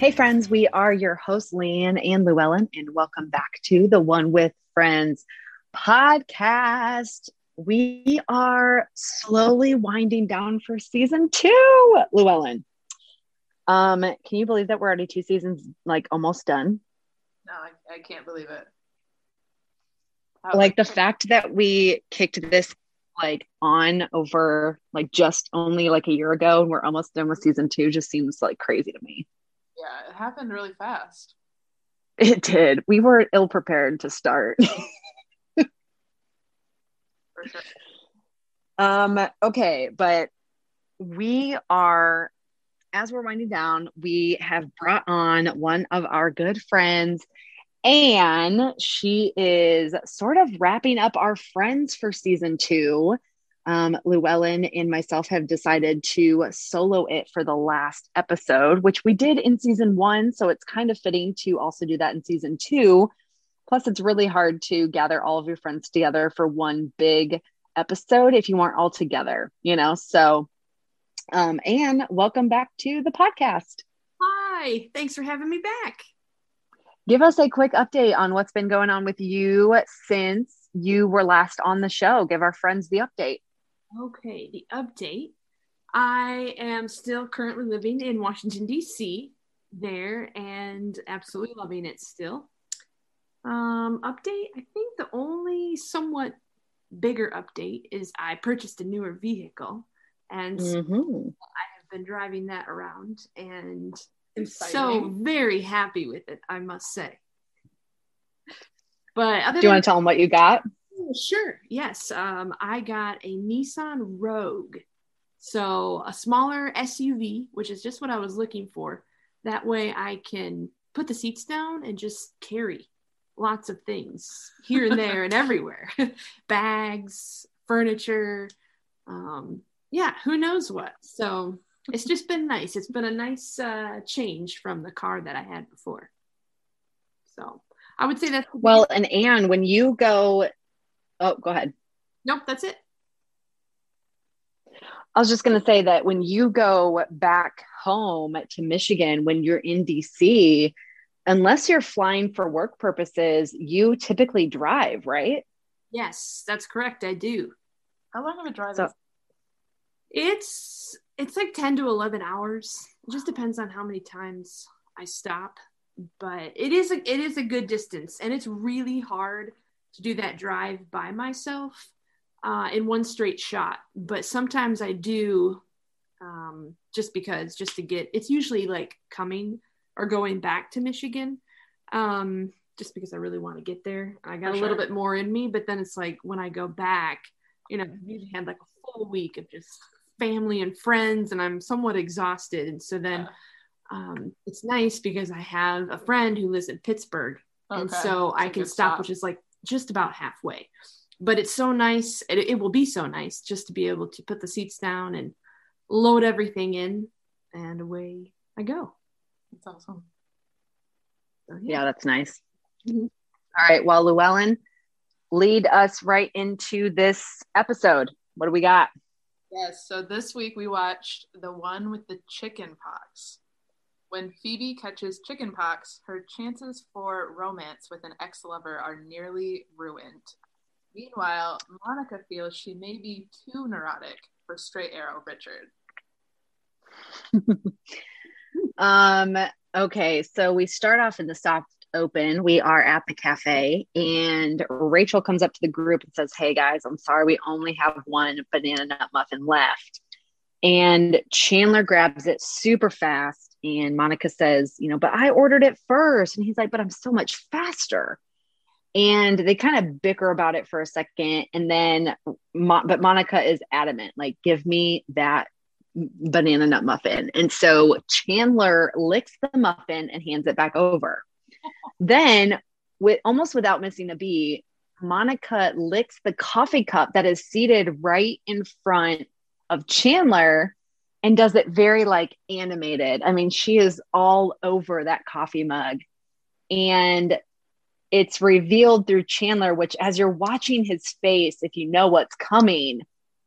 Hey, friends, we are your hosts, Leanne and Llewellyn, and welcome back to the One with Friends podcast. We are slowly winding down for season two, Llewellyn. Um, can you believe that we're already two seasons, like almost done? No, I, I can't believe it. How- like the fact that we kicked this like on over like just only like a year ago and we're almost done with season two just seems like crazy to me. Yeah, it happened really fast. It did. We were ill prepared to start. Sure. Um, okay, but we are, as we're winding down, we have brought on one of our good friends, and she is sort of wrapping up our friends for season two. Um, Llewellyn and myself have decided to solo it for the last episode, which we did in season one. So it's kind of fitting to also do that in season two. Plus, it's really hard to gather all of your friends together for one big episode if you aren't all together, you know? So, um, Ann, welcome back to the podcast. Hi, thanks for having me back. Give us a quick update on what's been going on with you since you were last on the show. Give our friends the update. Okay, the update. I am still currently living in Washington, D.C. there and absolutely loving it still. Um, update I think the only somewhat bigger update is I purchased a newer vehicle and Mm-hmm. I have been driving that around and am so very happy with it, I must say. But other Do you want to tell them what you got? Oh, Sure. Yes. Um, I got a Nissan Rogue. So a smaller SUV, which is just what I was looking for. That way I can put the seats down and just carry lots of things here and there and everywhere bags, furniture. Um, yeah, who knows what. So it's just been nice. It's been a nice uh, change from the car that I had before. So I would say that's Well, and Ann, when you go, oh, go ahead. nope, that's it. I was just going to say that when you go back home to Michigan, when you're in DC, unless you're flying for work purposes, you typically drive, right? Yes, that's correct. I do. How long of a drive So- is It's it's like 10 to 11 hours. It just depends on how many times I stop, but it is a it is a good distance and it's really hard to do that drive by myself uh, in one straight shot. But sometimes I do um, just because just to get it's usually like coming or going back to Michigan. Um, just because I really want to get there. I got For a little bit more in me, but then it's like when I go back, you know, I've usually had like a full week of just family and friends, and I'm somewhat exhausted. And so then um, it's nice because I have a friend who lives in Pittsburgh, and so that's I can good stop, which is like just about halfway. But it's so nice. It, it will be so nice just to be able to put the seats down and load everything in, and away I go. That's awesome. So, Yeah, that's nice. Mhm. All right. Well, Llewellyn, lead us right into this episode. What do we got? Yes, so this week we watched the one with the chicken pox. When Phoebe catches chickenpox, her chances for romance with an ex lover are nearly ruined. Meanwhile, Monica feels she may be too neurotic for straight arrow Richard. Um, okay, so we start off in the soft open. We are at the cafe, and Rachel comes up to the group and says, Hey guys, I'm sorry, we only have one banana nut muffin left. And Chandler grabs it super fast, and Monica says, You know, but I ordered it first. And he's like, But I'm so much faster. And they kind of bicker about it for a second. And then, Mo- but Monica is adamant, like, Give me that banana nut muffin. And so Chandler licks the muffin and hands it back over. then, with almost without missing a beat, Monica licks the coffee cup that is seated right in front of Chandler and does it very like animated. I mean, she is all over that coffee mug. And it's revealed through Chandler, which as you're watching his face, if you know what's coming,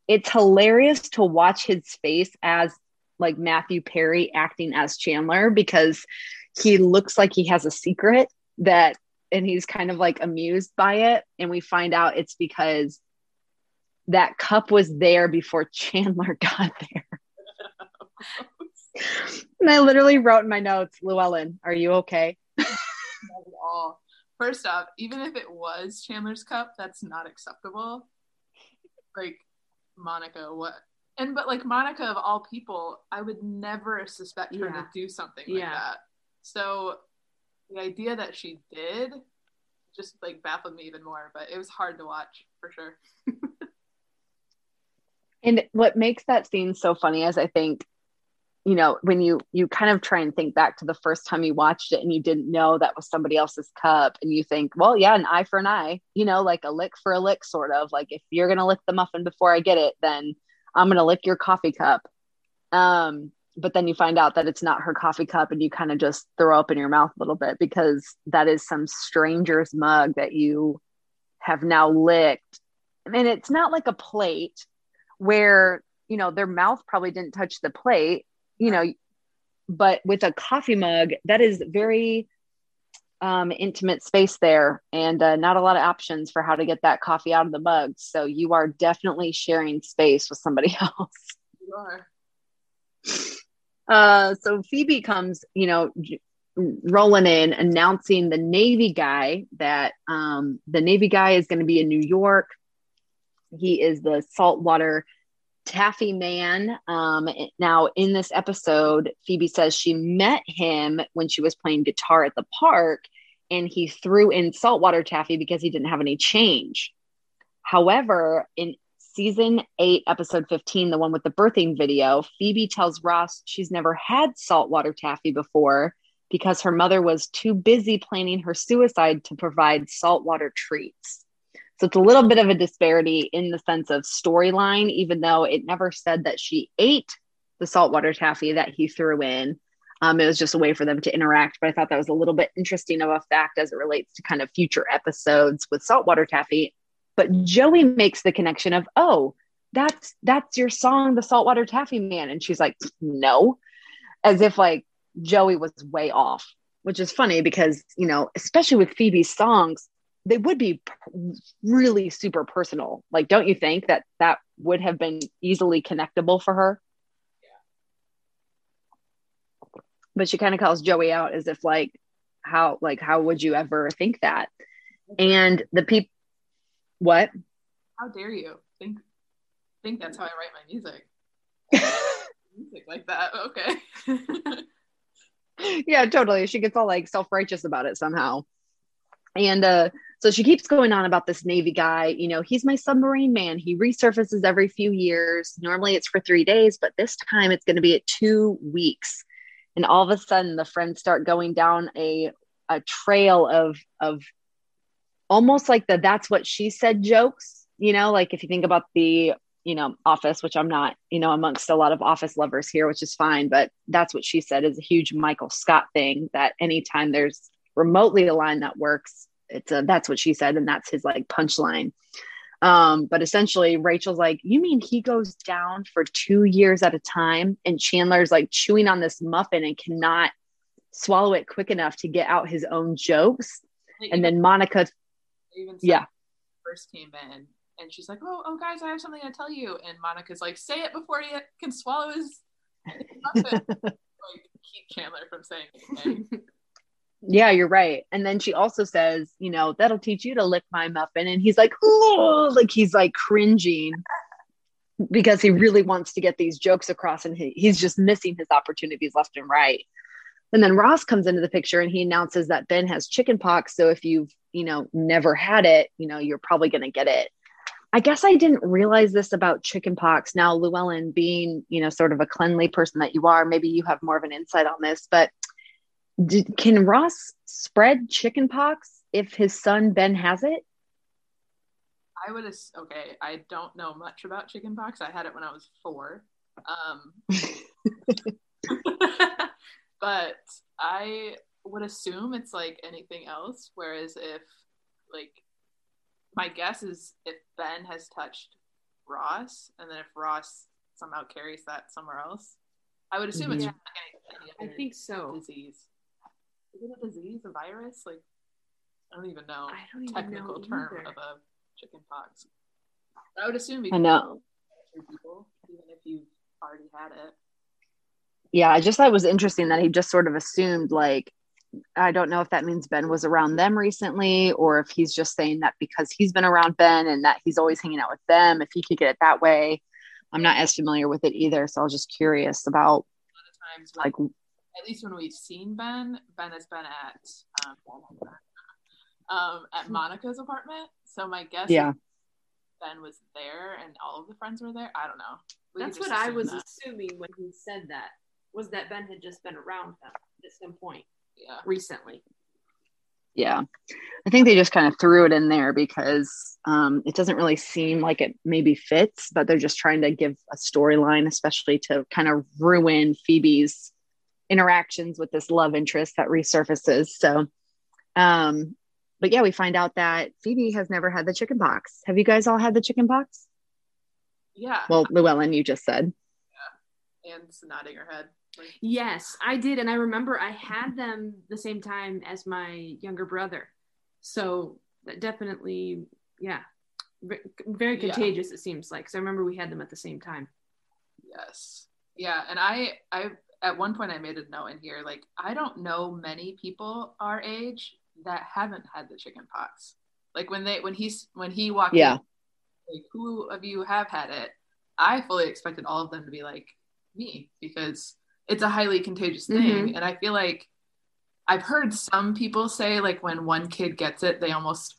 it's hilarious to watch his face as like Matthew Perry acting as Chandler because he looks like he has a secret that and he's kind of like amused by it and we find out it's because that cup was there before Chandler got there. And I literally wrote in my notes, Llewellyn, are you okay? all. First off, even if it was Chandler's cup, that's not acceptable. Like Monica, what? And but like Monica of all people, I would never suspect her Yeah. to do something like Yeah. that. So the idea that she did just like baffled me even more, but it was hard to watch for sure. And what makes that scene so funny is I think, you know, when you you kind of try and think back to the first time you watched it and you didn't know that was somebody else's cup, and you think, well, yeah, an eye for an eye, you know, like a lick for a lick, sort of. Like if you're gonna lick the muffin before I get it, then I'm gonna lick your coffee cup. Um, but then you find out that it's not her coffee cup, and you kind of just throw up in your mouth a little bit because that is some stranger's mug that you have now licked. And it's not like a plate where you know their mouth probably didn't touch the plate you know but with a coffee mug that is very um, intimate space there and uh, not a lot of options for how to get that coffee out of the mug. So you are definitely sharing space with somebody else. You are. uh, so phoebe comes you know rolling in announcing the navy guy that um, the navy guy is going to be in new york. He is the saltwater taffy man um, now in this episode phoebe says she met him when she was playing guitar at the park and he threw in saltwater taffy because he didn't have any change. However in season 8 episode 15 the one with the birthing video phoebe tells ross she's never had saltwater taffy before because her mother was too busy planning her suicide to provide saltwater treats so it's a little bit of a disparity in the sense of storyline, even though it never said that she ate the saltwater taffy that he threw in. Um, it was just a way for them to interact. But I thought that was a little bit interesting of a fact as it relates to kind of future episodes with saltwater taffy. But Joey makes the connection of, oh, that's that's your song, the saltwater taffy man. And she's like, no, as if like Joey was way off, which is funny because, you know, especially with Phoebe's songs, they would be really super personal. Like, don't you think that that would have been easily connectable for her? But she kind of calls Joey out as if like, how like how would you ever think that? And the people, what? How dare you think think that's how I write my music? music like that. Okay. yeah, totally. She gets all like self righteous about it somehow. And uh, so she keeps going on about this Navy guy. You know, he's my submarine man. He resurfaces every few years. Normally it's for three days, but this time it's going to be at two weeks. And all of a sudden, the friends start going down a a trail of of almost like the that's what she said jokes. You know, like if you think about the you know office which i'm not you know amongst a lot of office lovers here which is fine but that's what she said is a huge michael scott thing that anytime there's remotely a line that works it's a that's what she said and that's his like punchline um but essentially rachel's like you mean he goes down for two years at a time and chandler's like chewing on this muffin and cannot swallow it quick enough to get out his own jokes and then monica even yeah first came in and she's like, "Oh, oh, guys, I have something to tell you." And Monica's like, "Say it before he can swallow his muffin." like keep Chandler from saying anything. Yeah, you're right. And then she also says, you know, that'll teach you to lick my muffin. And he's like, oh, like he's like cringing because he really wants to get these jokes across and he, he's just missing his opportunities left and right. And then Ross comes into the picture and he announces that Ben has chicken pox. So if you've, you know, never had it, you know, you're probably going to get it. I guess I didn't realize this about chicken pox. Now, Llewellyn, being, you know, sort of a cleanly person that you are, maybe you have more of an insight on this, but did, can Ross spread chicken pox if his son Ben has it? I would ass- okay. I don't know much about chickenpox. I had it when I was four, um, but I would assume it's like anything else. Whereas if like my guess is if Ben has touched Ross, and then if Ross somehow carries that somewhere else, I would assume it's Mhm. like any, any I think so. disease. Is it a disease, a virus? Like I don't even know I don't even technical know term either. of a chicken pox. I would assume I know. people, even if you've already had it. Yeah, I just thought it was interesting that he just sort of assumed like I don't know if that means Ben was around them recently or if he's just saying that because he's been around Ben and that he's always hanging out with them, if he could get it that way. I'm not as familiar with it either. So I was just curious about A lot of times, like like at least when we've seen Ben, Ben has been at um, um at Monica's apartment. So my guess Yeah. is Ben was there and all of the friends were there. I don't know. We That's what I was that. assuming when he said that was that Ben had just been around them at some point Yeah. recently. yeah. I think they just kind of threw it in there because um, it doesn't really seem like it maybe fits, but they're just trying to give a storyline, especially to kind of ruin Phoebe's interactions with this love interest that resurfaces. So, um, but yeah, we find out that Phoebe has never had the chicken pox. Have you guys all had the chicken pox? Yeah. Well, Llewellyn, you just said. Ann's nodding her head. Like, Yes, I did, and I remember I had them the same time as my younger brother. So that definitely, yeah, ve- very Yeah. contagious. It seems like. So I remember we had them at the same time. Yes. Yeah, and I I at one point I made a note in here like I don't know many people our age that haven't had the chicken pox. Like when they when he's when he walked Yeah. in, like who of you have had it? I fully expected all of them to be like me because it's a highly contagious thing and I feel like I've heard some people say like when one kid gets it they almost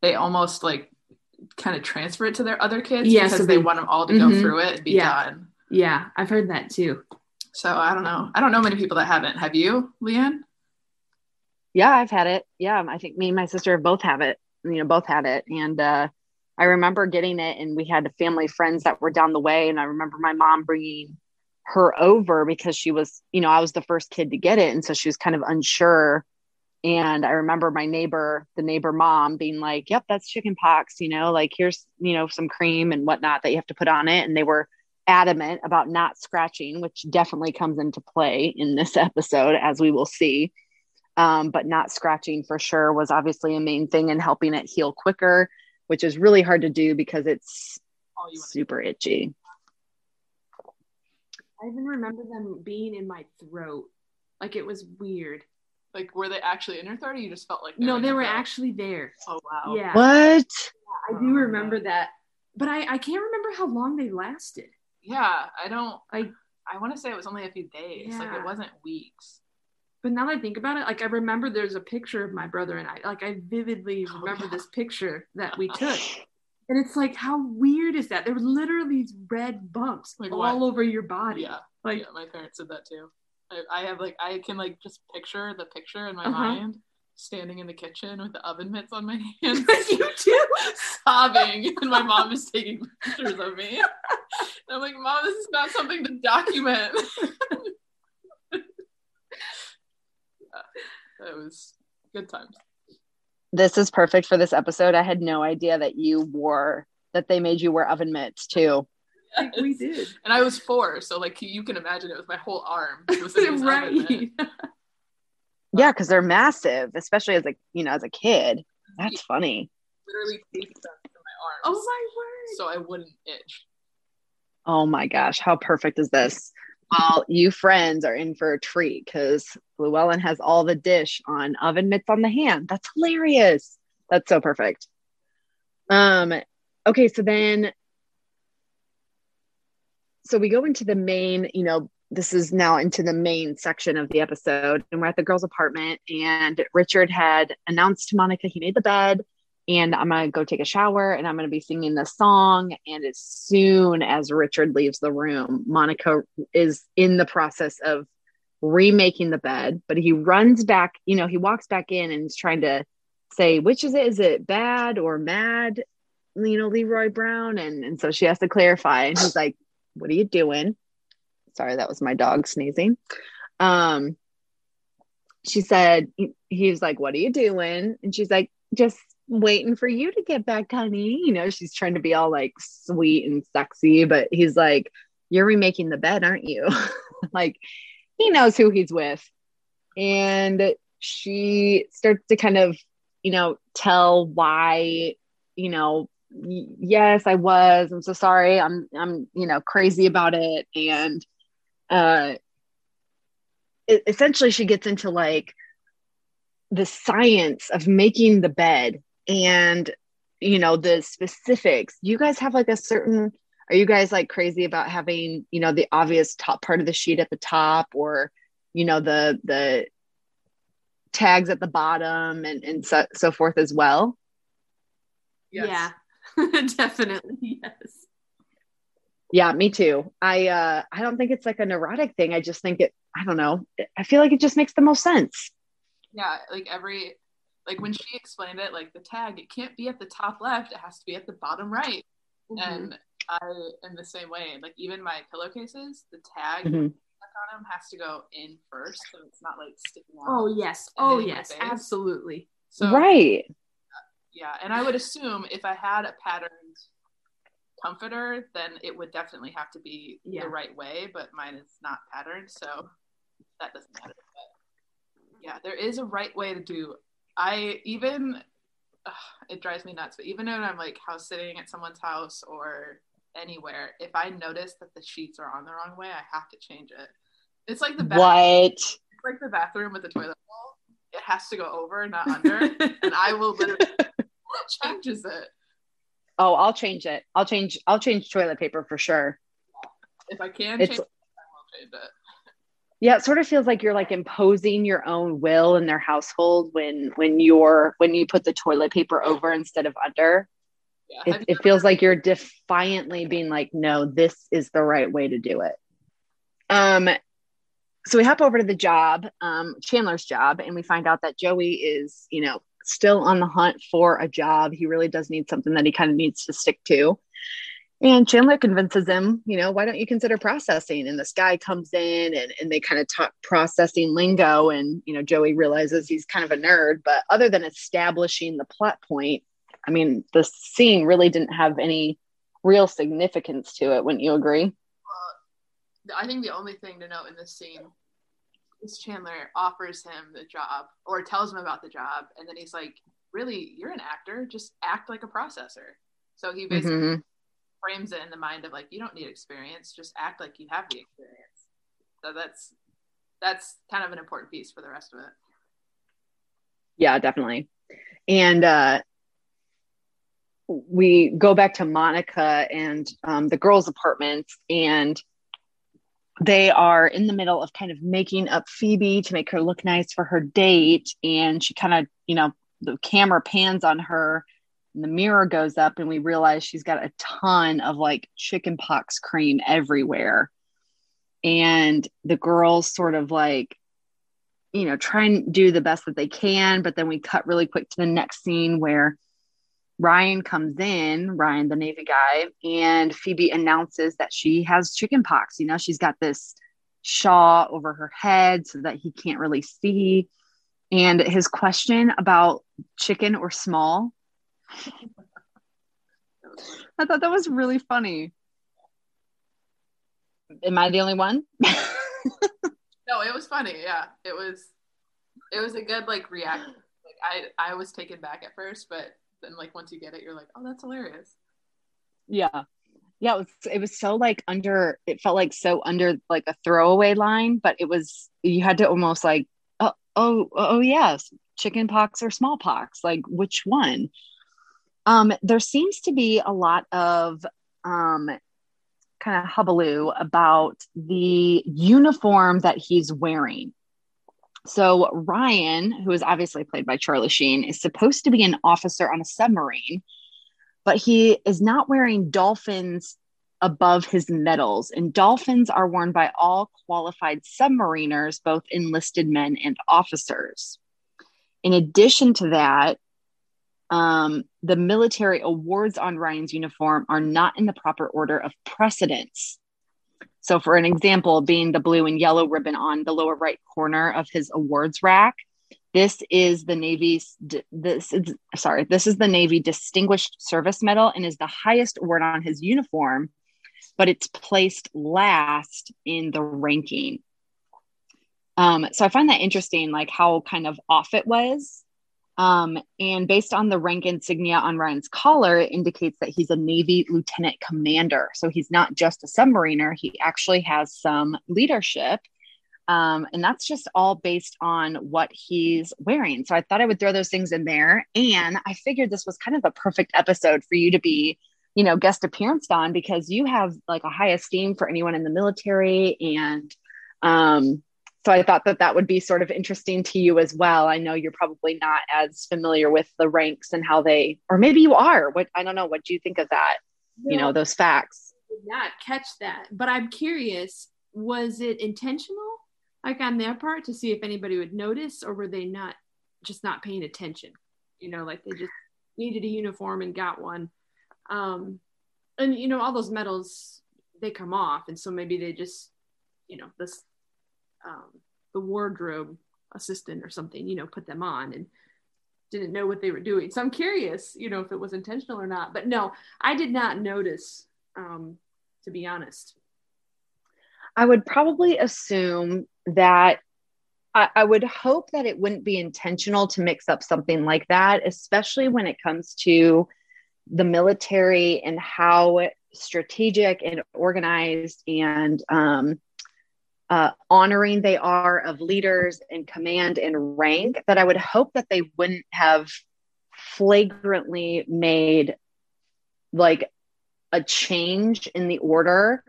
they almost like kind of transfer it to their other kids Yeah, because so they, they- want them all to Mhm. go through it and be Yeah. done. Yeah, I've heard that too. So I don't know. I don't know many people that haven't. Have you, Leanne? Yeah, I've had it. Yeah, I think me and my sister both have it. You know, both had it, and uh, I remember getting it, and we had family friends that were down the way, and I remember my mom bringing her over because she was, you know, I was the first kid to get it, and so she was kind of unsure. And I remember my neighbor, the neighbor mom, being like, "Yep, that's chicken pox. You know, like here's, you know, some cream and whatnot that you have to put on it." And they were adamant about not scratching, which definitely comes into play in this episode, as we will see um, but not scratching for sure was obviously a main thing in helping it heal quicker, which is really hard to do because it's All you want to super itchy. I even remember them being in my throat. Like it was weird. like were they actually in your throat or you just felt like No, in they were throat? actually there. Oh wow. Yeah. What? I do remember that. But I, I can't remember how long they lasted. Yeah. I don't I- I want to say it was only a few days. Yeah. Like it wasn't weeks. But now that I think about it, like I remember there's a picture of my brother and I. Like I vividly Oh, remember yeah. this picture that we took. And it's like, how weird is that? There were literally these red bumps Like all what? over your body. Yeah. Like, yeah, my parents did that too. I, I have like I can like just picture the picture in my Uh-huh. mind, standing in the kitchen with the oven mitts on my hands, you too? sobbing, and my mom is taking pictures of me. And I'm like, Mom, this is not something to document. yeah, that was good times. This is perfect for this episode. I had no idea that you wore that they made you wear oven mitts too. Like, we did. And I was four, so like you can imagine it was my whole arm. was in this right. Yeah, because they're massive, especially as a you know as a kid. That's funny. Literally taped them to my arms. Oh my word. so I wouldn't itch. Oh my gosh, how perfect is this? Well, you friends are in for a treat because Llewellyn has all the dish on oven mitts on the hand. That's hilarious. That's so perfect. Um, okay, so then so we go into the main, you know, this is now into the main section of the episode, and we're at the girls' apartment, and Richard had announced to Monica he made the bed, and I'm gonna go take a shower, and I'm gonna be singing the song. And as soon as Richard leaves the room, Monica is in the process of remaking the bed, but he runs back, you know, he walks back in and is trying to say, which is it? Is it bad or mad? You know, Leroy Brown. And, and so she has to clarify. And he's like, What are you doing? Sorry, that was my dog sneezing. Um, she said, he was like, What are you doing? And she's like, Just waiting for you to get back, honey. You know, she's trying to be all like sweet and sexy, but he's like, You're remaking the bed, aren't you? like, he knows who he's with. And she starts to kind of, you know, tell why, you know, yes, I was. I'm so sorry. I'm I'm, you know, crazy about it and uh it, essentially she gets into like the science of making the bed and you know the specifics. You guys have like a certain are you guys like crazy about having you know the obvious top part of the sheet at the top or you know the the tags at the bottom and and so, so forth as well? Yes. yeah. Definitely yes yeah me too. I uh i don't think it's like a neurotic thing. I just think it i don't know. I feel like it just makes the most sense. Yeah like every like when she explained it like the tag it can't be at the top left. It has to be at the bottom right. Mm-hmm. and i am the same way. Like even my pillowcases the tag mm-hmm. on them has to go in first so it's not like sticking out oh yes. oh yes. absolutely. So right. yeah. And i would assume if i had a patterned comforter then it would definitely have to be yeah. the right way but mine is not patterned so that doesn't matter but yeah there is a right way to do I even ugh, it drives me nuts. But even when I'm like house sitting at someone's house or anywhere, if I notice that the sheets are on the wrong way, I have to change it. It's like the bathroom, what? It's like the bathroom with the toilet bowl. It has to go over, not under, and I will literally changes it. Oh, I'll change it. I'll change. I'll change toilet paper for sure. If I can, it's, change it, I change it yeah it sort of feels like you're like imposing your own will in their household when when you're when you put the toilet paper over instead of under yeah. it, it feels like you're defiantly being like no this is the right way to do it um so we hop over to the job um chandler's job and we find out that joey is you know still on the hunt for a job he really does need something that he kind of needs to stick to and Chandler convinces him, you know, why don't you consider processing? And this guy comes in and, and they kind of talk processing lingo. And, you know, Joey realizes he's kind of a nerd. But other than establishing the plot point, I mean, the scene really didn't have any real significance to it. Wouldn't you agree? Well, I think the only thing to note in this scene is Chandler offers him the job or tells him about the job. And then he's like, really, you're an actor. Just act like a processor. So he basically. Mm-hmm frames it in the mind of like you don't need experience just act like you have the experience so that's that's kind of an important piece for the rest of it yeah definitely and uh we go back to monica and um, the girls apartment and they are in the middle of kind of making up phoebe to make her look nice for her date. And she kind of you know the camera pans on her and the mirror goes up and we realize she's got a ton of like chicken pox cream everywhere. And the girls sort of like you know try and do the best that they can but then we cut really quick to the next scene where ryan comes in ryan the navy guy and phoebe announces that she has chicken pox you know she's got this shawl over her head so that he can't really see and his question about chicken or small I thought that was really funny. Am I the only one? no, it was funny. Yeah, it was. It was a good like reaction. Like I, I was taken back at first, but then like once you get it, you're like, oh, that's hilarious. Yeah, yeah. It was. It was so like under. It felt like so under like a throwaway line, but it was. You had to almost like, oh, oh, oh, yes, chicken pox or smallpox. Like which one? Um, there seems to be a lot of um, kind of hubbub about the uniform that he's wearing. So Ryan, who is obviously played by Charlie Sheen, is supposed to be an officer on a submarine, but he is not wearing dolphins above his medals. And dolphins are worn by all qualified submariners, both enlisted men and officers. In addition to that, um, the military awards on Ryan's uniform are not in the proper order of precedence. So, for an example, being the blue and yellow ribbon on the lower right corner of his awards rack, this is the Navy's this is sorry, this is the Navy Distinguished Service Medal and is the highest award on his uniform, but it's placed last in the ranking. Um, so I find that interesting, like how kind of off it was. Um, and based on the rank insignia on Ryan's collar, it indicates that he's a Navy lieutenant commander. So he's not just a submariner, he actually has some leadership. Um, and that's just all based on what he's wearing. So I thought I would throw those things in there. And I figured this was kind of a perfect episode for you to be, you know, guest appearance on because you have like a high esteem for anyone in the military. And um, so I thought that that would be sort of interesting to you as well. I know you're probably not as familiar with the ranks and how they, or maybe you are. What I don't know. What do you think of that? you know, those facts. Did not catch that, but I'm curious. Was it intentional, like on their part, to see if anybody would notice, or were they not just not paying attention? You know, like they just needed a uniform and got one. Um, and you know, all those medals they come off, and so maybe they just, you know, this um, the wardrobe assistant or something, you know, put them on and didn't know what they were doing. So I'm curious, you know, if it was intentional or not. But no, I did not notice, um, to be honest. I would probably assume that I, would hope that it wouldn't be intentional to mix up something like that, especially when it comes to the military and how strategic and organized and um, uh, honoring they are of leaders in command and rank that I would hope that they wouldn't have flagrantly made like a change in the order.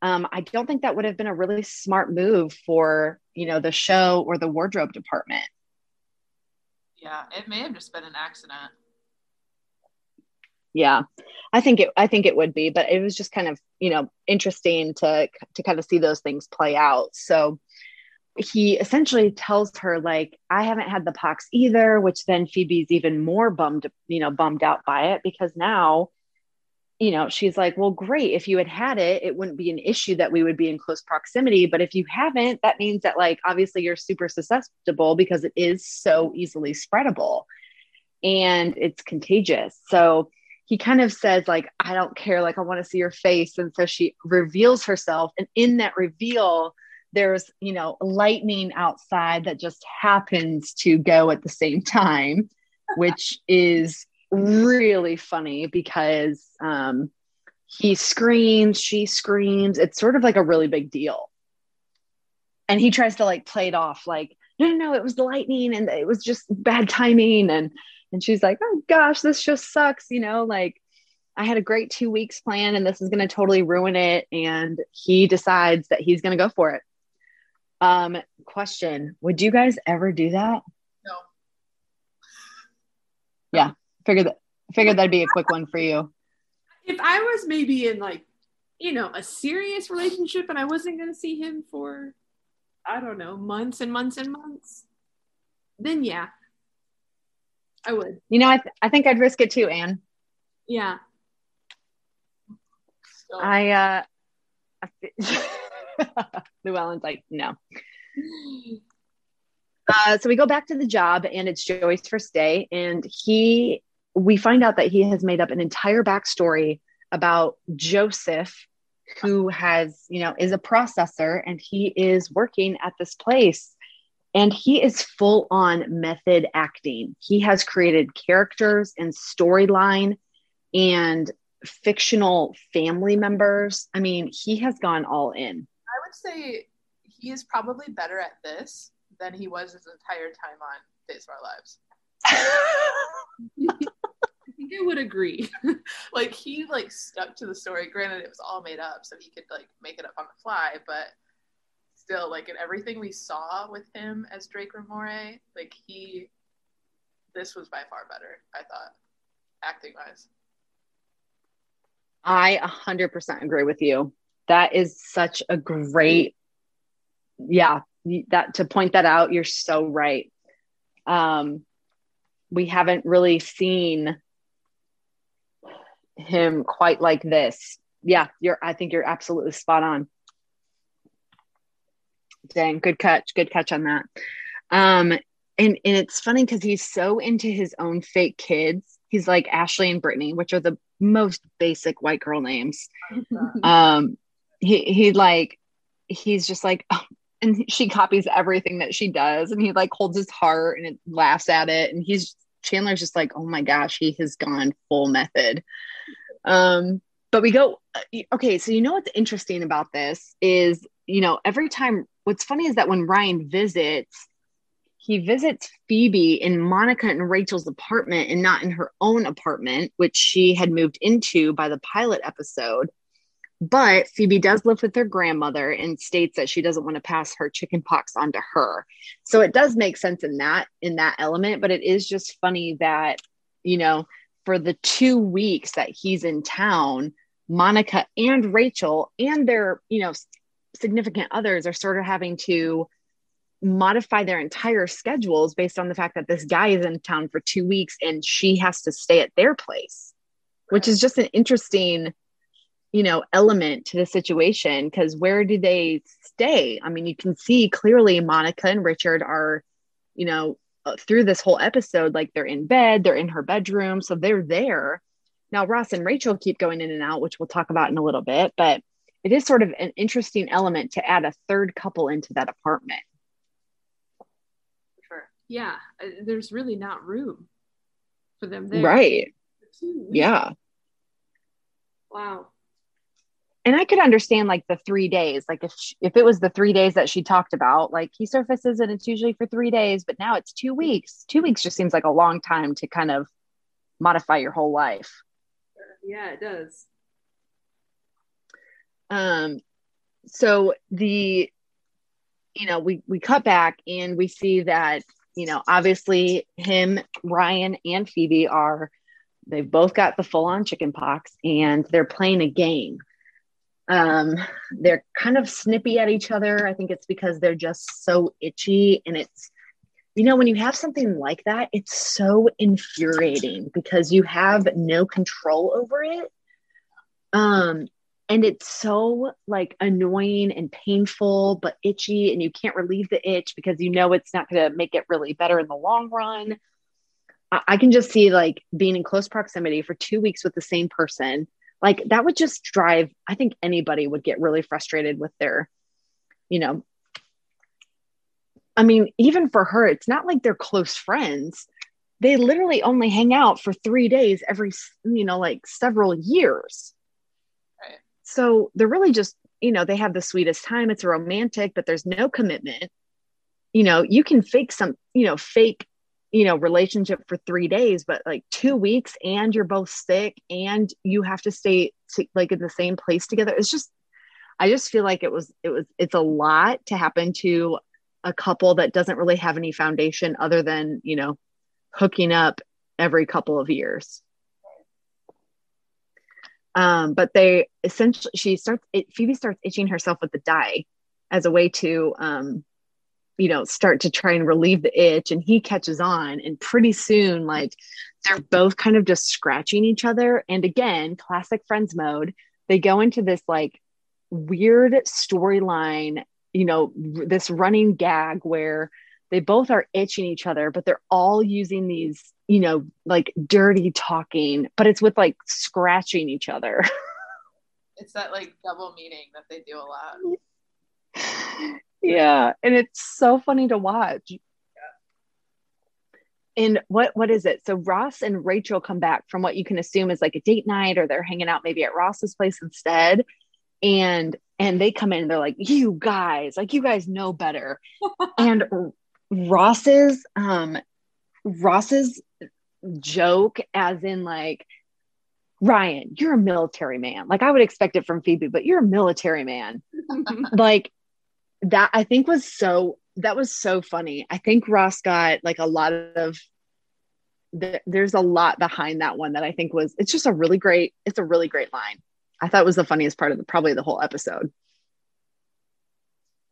Um, I don't think that would have been a really smart move for you know the show or the wardrobe department. Yeah, it may have just been an accident yeah. I think it i think it would be but it was just kind of you know interesting to to kind of see those things play out. So he essentially tells her like i haven't had the pox either which then phoebe's even more bummed you know bummed out by it because now you know she's like well great. If you had had it it wouldn't be an issue that we would be in close proximity. But if you haven't that means that like obviously you're super susceptible because it is so easily spreadable and it's contagious. So he kind of says like i don't care like i want to see your face. And so she reveals herself and in that reveal there's you know lightning outside that just happens to go at the same time which is really funny because um he screams she screams. It's sort of like a really big deal. And he tries to like play it off like no no no it was the lightning and it was just bad timing. And and she's like, oh gosh, this just sucks. You know, like I had a great two weeks plan and this is going to totally ruin it. And he decides that he's going to go for it. Um, question Would you guys ever do that? No. Yeah. Figured that, figured that'd be a quick one for you. If I was maybe in like, you know, a serious relationship and I wasn't going to see him for, I don't know, months and months and months, then yeah, I would. You know, I, th- I think I'd risk it too, Ann. Yeah. So. I, uh, Llewellyn's like, no. Uh, so we go back to the job and it's Joey's first day. And he, we find out that he has made up an entire backstory about Joseph, who has, you know, is a processor and he is working at this place and he is full on method acting. He has created characters and storyline and fictional family members. I mean, he has gone all in. I would say he is probably better at this than he was his entire time on Days of Our Lives. I think I would agree. like he like stuck to the story. Granted, it was all made up, so he could like make it up on the fly, but still like in everything we saw with him as Drake Ramoray, like he this was by far better, I thought, acting wise. I 100% agree with you. That is such a great yeah, that to point that out, you're so right. Um we haven't really seen him quite like this. Yeah, you're I think you're absolutely spot on. Dang, good catch. Good catch on that. Um, and, and it's funny because he's so into his own fake kids. He's like Ashley and Brittany, which are the most basic white girl names. um, he he like he's just like, oh, and she copies everything that she does and he like holds his heart and it laughs at it and he's Chandler's just like, oh my gosh, he has gone full method. Um, but we go, uh, okay, so you know what's interesting about this is, you know, every time, what's funny is that when Ryan visits, he visits Phoebe in Monica and Rachel's apartment and not in her own apartment, which she had moved into by the pilot episode. But Phoebe does live with her grandmother and states that she doesn't want to pass her chicken pox on to her. So it does make sense in that in that element, but it is just funny that, you know, for the 2 weeks that he's in town, Monica and Rachel and their, you know, significant others are sort of having to modify their entire schedules based on the fact that this guy is in town for 2 weeks and she has to stay at their place, which is just an interesting you know element to the situation. Because where do they stay? I mean you can see clearly monica and richard are you know uh, through this whole episode like they're in bed they're in her bedroom so they're there. Now ross and rachel keep going in and out which we'll talk about in a little bit but it is sort of an interesting element to add a third couple into that apartment sure yeah uh, there's really not room for them there right yeah wow and I could understand like the three days, like if she, if it was the three days that she talked about, like he surfaces and it's usually for three days, but now it's two weeks. Two weeks just seems like a long time to kind of modify your whole life. Yeah, it does. Um, so the, you know, we we cut back and we see that you know obviously him, Ryan, and Phoebe are they've both got the full on chicken pox and they're playing a game um, they're kind of snippy at each other. I think it's because they're just so itchy. And it's, you know, when you have something like that, it's so infuriating because you have no control over it. Um, and it's so like annoying and painful, but itchy, and you can't relieve the itch because you know it's not going to make it really better in the long run. I-, I can just see like being in close proximity for two weeks with the same person like that would just drive i think anybody would get really frustrated with their you know i mean even for her it's not like they're close friends they literally only hang out for three days every you know like several years. So they're really just you know they have the sweetest time. It's romantic but there's no commitment. You know you can fake some you know fake you know relationship for three days but like two weeks and you're both sick and you have to stay like in the same place together. It's just i just feel like it was it was it's a lot to happen to a couple that doesn't really have any foundation other than you know hooking up every couple of years um but they essentially she starts it, phoebe starts itching herself with the dye as a way to um you know start to try and relieve the itch. And he catches on and pretty soon like they're both kind of just scratching each other. And again classic friends mode they go into this like weird storyline you know this running gag where they both are itching each other but they're all using these you know like dirty talking but it's with like scratching each other. It's that like double meaning that they do a lot. Yeah and it's so funny to watch. Yeah. and what what is it? So ross and rachel come back from what you can assume is like a date night or they're hanging out maybe at ross's place instead. And and they come in and they're like you guys like you guys know better. And ross's um ross's joke as in like Ryan, you're a military man. Like I would expect it from Phoebe, but you're a military man. like that I think was so that was so funny. I think Ross got like a lot of the, there's a lot behind that one that I think was it's just a really great it's a really great line. I thought was the funniest part of the probably the whole episode.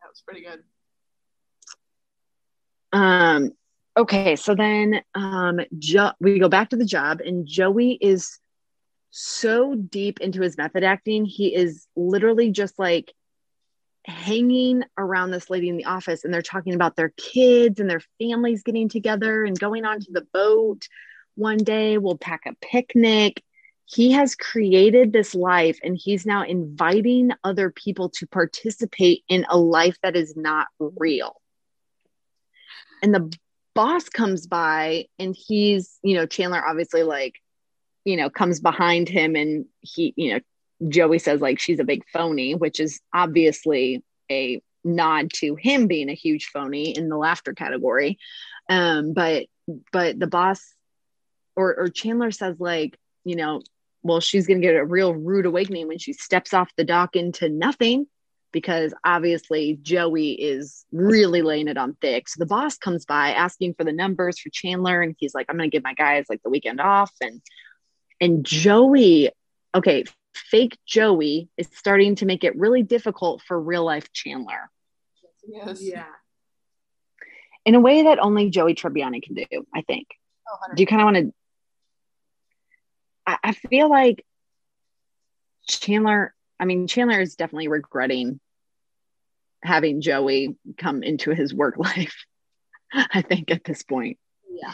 That was pretty good. Um okay, so then um jo- we go back to the job and Joey is so deep into his method acting. He is literally just like hanging around this lady in the office and they're talking about their kids and their families getting together and going onto the boat one day we'll pack a picnic he has created this life and he's now inviting other people to participate in a life that is not real. And the boss comes by and he's, you know, Chandler obviously like, you know, comes behind him and he, you know, Joey says like she's a big phony, which is obviously a nod to him being a huge phony in the laughter category. Um, but but the boss or or Chandler says like, you know, well, she's gonna get a real rude awakening when she steps off the dock into nothing because obviously Joey is really laying it on thick. So the boss comes by asking for the numbers for Chandler, and he's like, I'm gonna give my guys like the weekend off. And and Joey, okay, fake Joey is starting to make it really difficult for real life Chandler. Yes. Yeah. In a way that only Joey Tribbiani can do, I think. Oh, Do you kind of want to? I, I feel like Chandler, I mean, Chandler is definitely regretting having Joey come into his work life, I think, at this point. Yeah.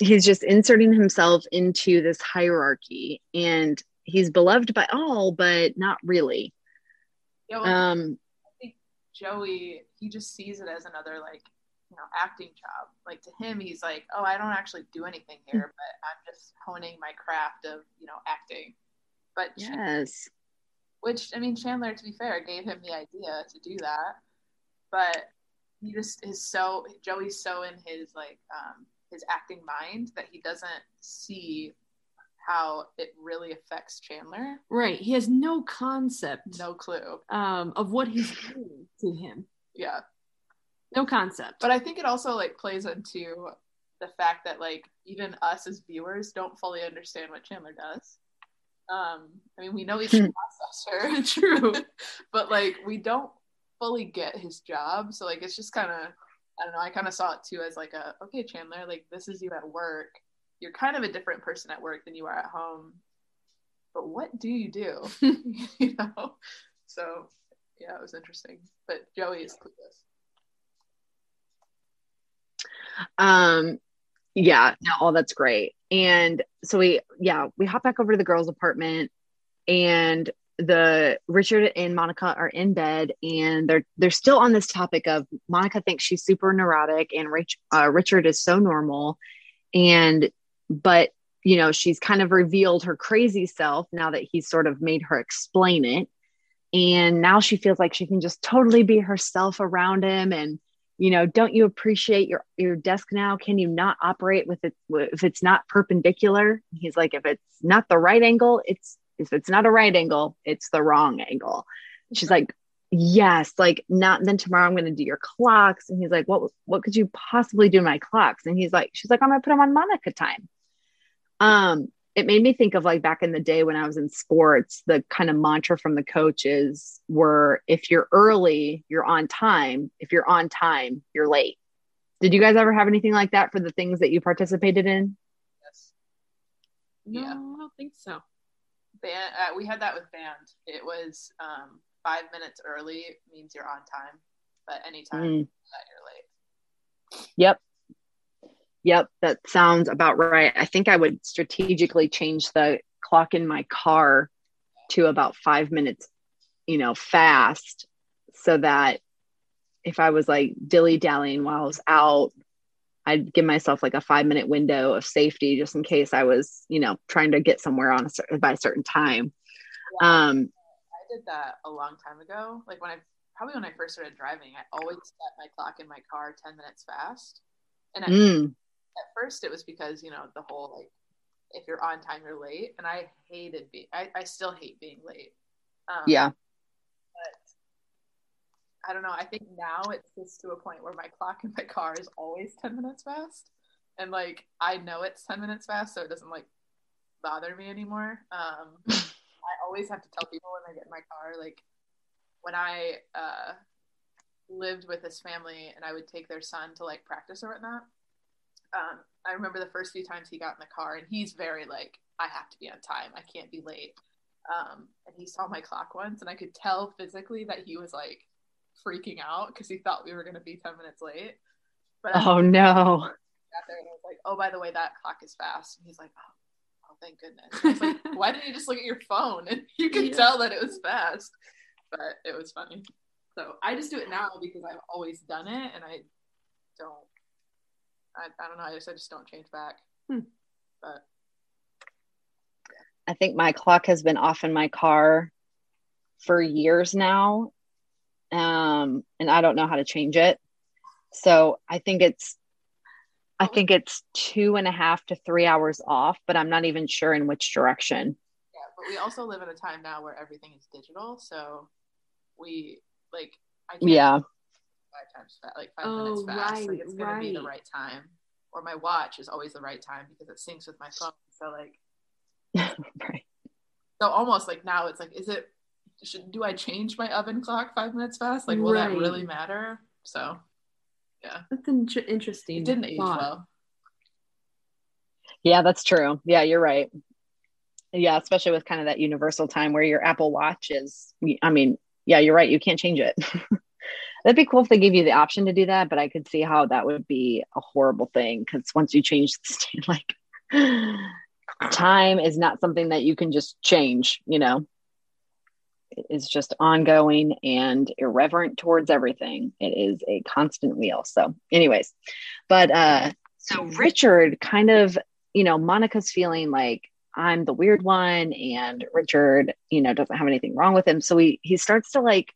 he's just inserting himself into this hierarchy and he's beloved by all but not really Yeah, well, um Joey, he just sees it as another like, you know, acting job. Like to him, he's like, oh, I don't actually do anything here, but I'm just honing my craft of, you know, acting. But yes which I mean, Chandler, to be fair, gave him the idea to do that, but he just is so Joey's so in his like um, his acting mind that he doesn't see how it really affects Chandler. Right. He has no concept No clue. um, of what he's doing to him. Yeah. No concept. But I think it also like plays into the fact that like even us as viewers don't fully understand what Chandler does. Um, I mean, we know he's a processor, True. but like we don't fully get his job. So like it's just kind of I don't know. I kind of saw it too as like a okay, Chandler, like this is you at work. You're kind of a different person at work than you are at home. But what do you do? you know. So yeah, it was interesting. But Joey is clueless. um yeah no all that's great and so we yeah we hop back over to the girls apartment and the richard and monica are in bed and they're they're still on this topic of monica thinks she's super neurotic and Rich, uh, richard is so normal. And but you know she's kind of revealed her crazy self now that he's sort of made her explain it. And now she feels like she can just totally be herself around him and you know don't you appreciate your your desk now? Can you not operate with it if it's not perpendicular? He's like if it's not the right angle it's if it's not a right angle it's the wrong angle. She's like yes like not then tomorrow i'm going to do your clocks. And he's like what what could you possibly do my clocks? And he's like she's like i'm going to put them on monica time. Um it made me think of like back in the day when I was in sports, the kind of mantra from the coaches were if you're early, you're on time. If you're on time, you're late. Did you guys ever have anything like that for the things that you participated in? Yes. no, Yeah. I don't think so. Band, uh, we had that with band. It was um, five minutes early means you're on time, but anytime Mm. that you're late. Yep. Yep, that sounds about right. I think I would strategically change the clock in my car to about five minutes, you know, fast so that if I was like dilly dallying while I was out, I'd give myself like a five minute window of safety just in case I was, you know, trying to get somewhere on a certain by a certain time. Um, I did that a long time ago. Like when I probably when I first started driving, I always set my clock in my car ten minutes fast. And at, mm, at first, it was because you know the whole like if you're on time, you're late, and I hated being. I, I still hate being late. Um, yeah. I don't know. I think now it's just to a point where my clock in my car is always 10 minutes fast. And like I know it's 10 minutes fast, so it doesn't like bother me anymore. Um, I always have to tell people when I get in my car, like when I uh, lived with this family and I would take their son to like practice or whatnot. Um, I remember the first few times he got in the car, and he's very like, I have to be on time. I can't be late. Um, and he saw my clock once, and I could tell physically that he was like freaking out because he thought we were going to be 10 minutes late. But I Oh no. got there and I was like, oh, by the way, that clock is fast. And he's like, oh, thank goodness. Like, why didn't you just look at your phone? And you could Yeah. tell that it was fast, but it was funny. So I just do it now because I've always done it, and I don't. I, I don't know. I just I just don't change back. Hmm. But I think my clock has been off in my car for years now. Um, and I don't know how to change it. So I think it's I think it's two and a half to three hours off, but I'm not even sure in which direction. yeah, but we also live in a time now where everything is digital, so we like I can't Yeah. Five times oh, fast, like five Oh, minutes fast. like it's gonna be the right. right time. Or my watch is always the right time because it syncs with my phone. So like right. so almost like now it's like is it should do I change my oven clock five minutes fast? Like will that really matter? So yeah. That's an inter- interesting. it didn't age thought. well. Yeah, that's true. Yeah, you're right. Yeah, especially with kind of that universal time where your Apple Watch is, I mean, yeah, you're right. You can't change it. That'd be cool if they gave you the option to do that, but I could see how that would be a horrible thing because once you change the state, like time is not something that you can just change, you know. It is just ongoing and irreverent towards everything. It is a constant wheel. So, anyways, but uh so Richard kind of, you know, Monica's feeling like I'm the weird one and Richard, you know, doesn't have anything wrong with him. So he he starts to like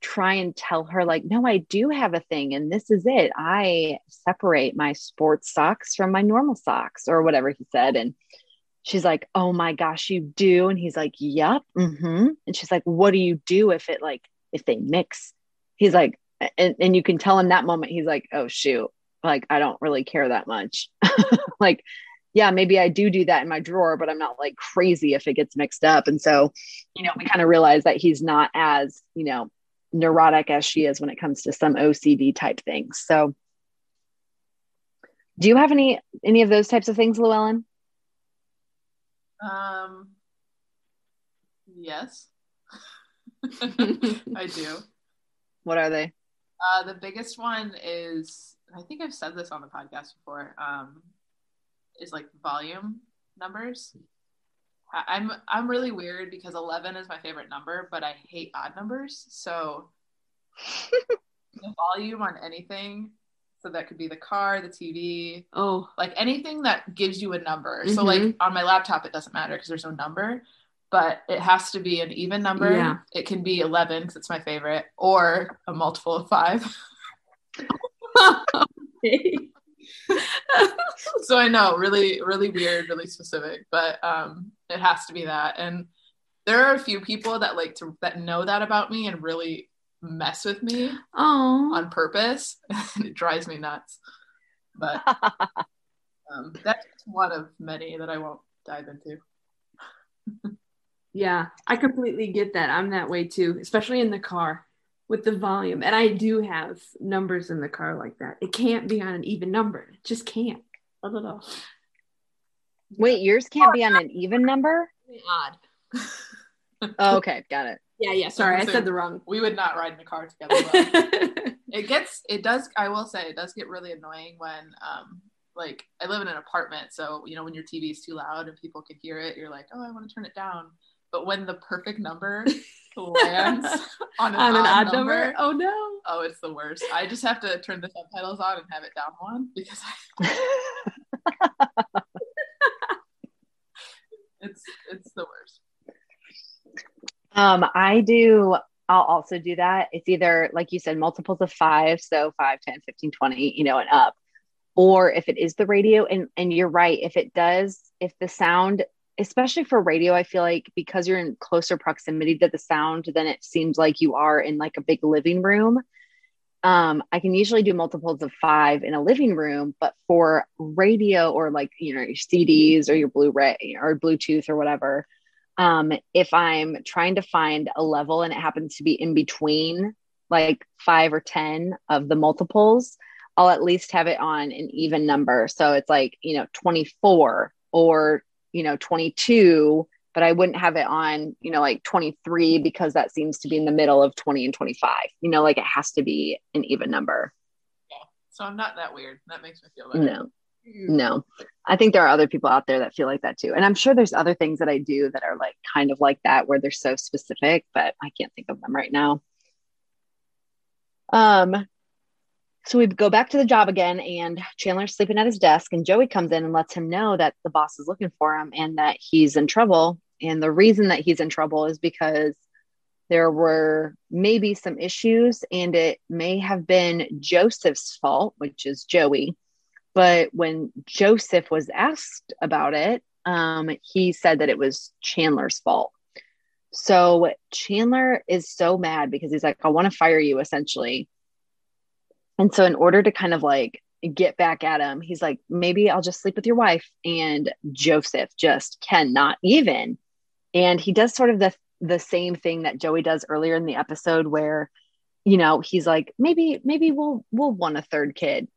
try and tell her like no I do have a thing and this is it. I separate my sports socks from my normal socks or whatever he said and she's like, "Oh my gosh, you do?" And he's like, "Yep." Mhm. And she's like, "What do you do if it like if they mix?" He's like and, and you can tell in that moment he's like, "Oh shoot. Like I don't really care that much." like yeah, maybe I do do that in my drawer, but I'm not like crazy if it gets mixed up. And so, you know, we kind of realize that he's not as, you know, neurotic as she is when it comes to some OCD type things. So, do you have any any of those types of things, Llewellyn? Um yes. I do. What are they? Uh, the biggest one is I think I've said this on the podcast before. Um, is like volume numbers. I'm I'm really weird because eleven is my favorite number, but I hate odd numbers. So the volume on anything, so that could be the car, the TV, Oh, like anything that gives you a number. So like Mhm. on my laptop, it doesn't matter because there's no number, but it has to be an even number. Yeah. It can be 11 because it's my favorite, or a multiple of five. okay. so I know, really, really weird, really specific, but um, it has to be that. And there are a few people that like to that know that about me and really mess with me Oh, on purpose, it drives me nuts. But um, that's one of many that I won't dive into. yeah. I completely get that. I'm that way too, especially in the car with the volume. And I do have numbers in the car like that. It can't be on an even number. It just can't. I don't know. Wait, yours can't be on an even number? Odd. Oh, okay, got it. Yeah, yeah. Sorry, I said the wrong. We would not ride in a car together. It gets it does i will say it does get really annoying when um like i live in an apartment so you know when your tv is too loud and people can hear it you're like oh i want to turn it down but when the perfect number lands on an, on an odd, odd number. Oh no. oh it's the worst i just have to turn the subtitles on and have it down one because I, it's it's the worst Um, I do, I'll also do that. It's either, like you said, multiples of five, so 5, 10, 15, 20, you know, and up. Or if it is the radio, and and you're right, if it does, if the sound, especially for radio, I feel like because you're in closer proximity to the sound, then it seems like you are in like a big living room. Um, I can usually do multiples of five in a living room, but for radio or like you know your CDs or your Blu-ray or Bluetooth or whatever, um, if I'm trying to find a level and it happens to be in between like five or 10 of the multiples, I'll at least have it on an even number. So it's like, you know, 24 or, you know, 22, but I wouldn't have it on, you know, like 23 because that seems to be in the middle of 20 and 25. You know, like it has to be an even number. so i'm not that weird that makes me feel better No, no. I think there are other people out there that feel like that too. And I'm sure there's other things that I do that are like kind of like that where they're so specific, but I can't think of them right now. Um so we go back to the job again and Chandler's sleeping at his desk and Joey comes in and lets him know that the boss is looking for him and that he's in trouble. And the reason that he's in trouble is because there were maybe some issues and it may have been Joseph's fault, which is Joey but when Joseph was asked about it, um, he said that it was Chandler's fault. So Chandler is so mad because he's like, I want to fire you essentially. And so, in order to kind of like get back at him, he's like, maybe I'll just sleep with your wife. And Joseph just cannot even. And he does sort of the the same thing that Joey does earlier in the episode where, you know, he's like, maybe, maybe we'll we'll want a third kid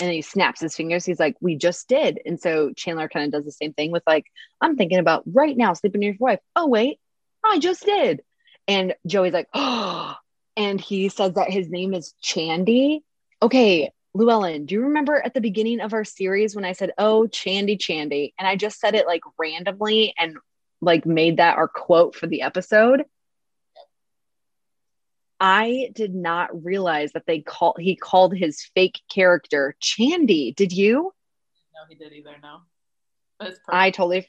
and he snaps his fingers. He's like, "We just did." And so Chandler kind of does the same thing with like, "I'm thinking about right now sleeping with your wife." Oh wait, I just did. And Joey's like, "Oh," and he says that his name is Chandy. Okay, Llewellyn, do you remember at the beginning of our series when I said, "Oh, Chandy, Chandy," and I just said it like randomly and like made that our quote for the episode? I did not realize that they call he called his fake character Chandy. Did you? No, he did either. No, I totally.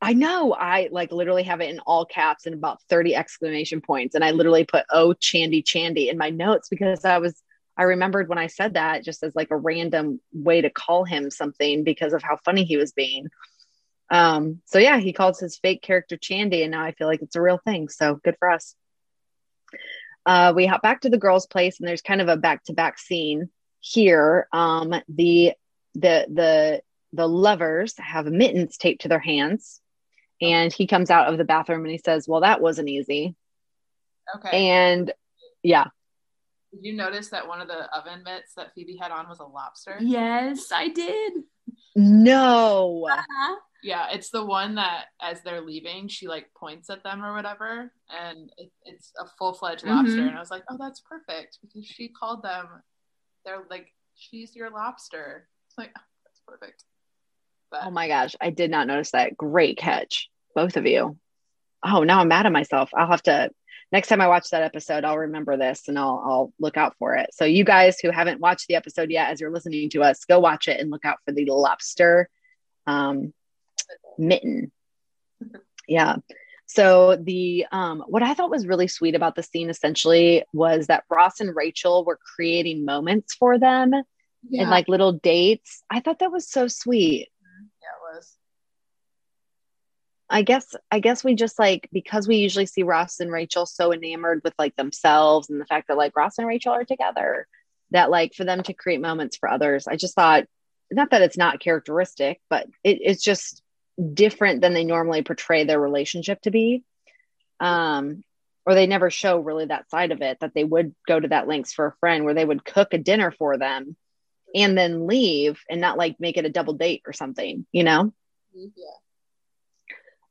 I know. I like literally have it in all caps and about 30 exclamation points. And I literally put, oh, Chandy, Chandy in my notes because I was, I remembered when I said that just as like a random way to call him something because of how funny he was being. Um, so yeah, he calls his fake character Chandy. And now I feel like it's a real thing. So good for us uh, we hop back to the girls' place, and there's kind of a back-to-back scene here. Um, the the the the lovers have mittens taped to their hands, and he comes out of the bathroom and he says, "Well, that wasn't easy." Okay. And yeah. Did you notice that one of the oven mitts that Phoebe had on was a lobster? Yes, I did. No. Uh-huh. Yeah, it's the one that as they're leaving, she like points at them or whatever, and it, it's a full fledged mm-hmm. lobster. And I was like, oh, that's perfect because she called them. They're like, she's your lobster. It's like, oh, that's perfect. But, oh my gosh, I did not notice that. Great catch, both of you. Oh, now I'm mad at myself. I'll have to next time I watch that episode, I'll remember this and I'll I'll look out for it. So you guys who haven't watched the episode yet, as you're listening to us, go watch it and look out for the lobster. Um, mitten. Yeah. So the um, what I thought was really sweet about the scene essentially was that Ross and Rachel were creating moments for them yeah. and like little dates. I thought that was so sweet. Yeah, it was. I guess I guess we just like because we usually see Ross and Rachel so enamored with like themselves and the fact that like Ross and Rachel are together that like for them to create moments for others. I just thought not that it's not characteristic, but it, it's just different than they normally portray their relationship to be. Um, or they never show really that side of it that they would go to that lengths for a friend where they would cook a dinner for them and then leave and not like make it a double date or something, you know? Yeah.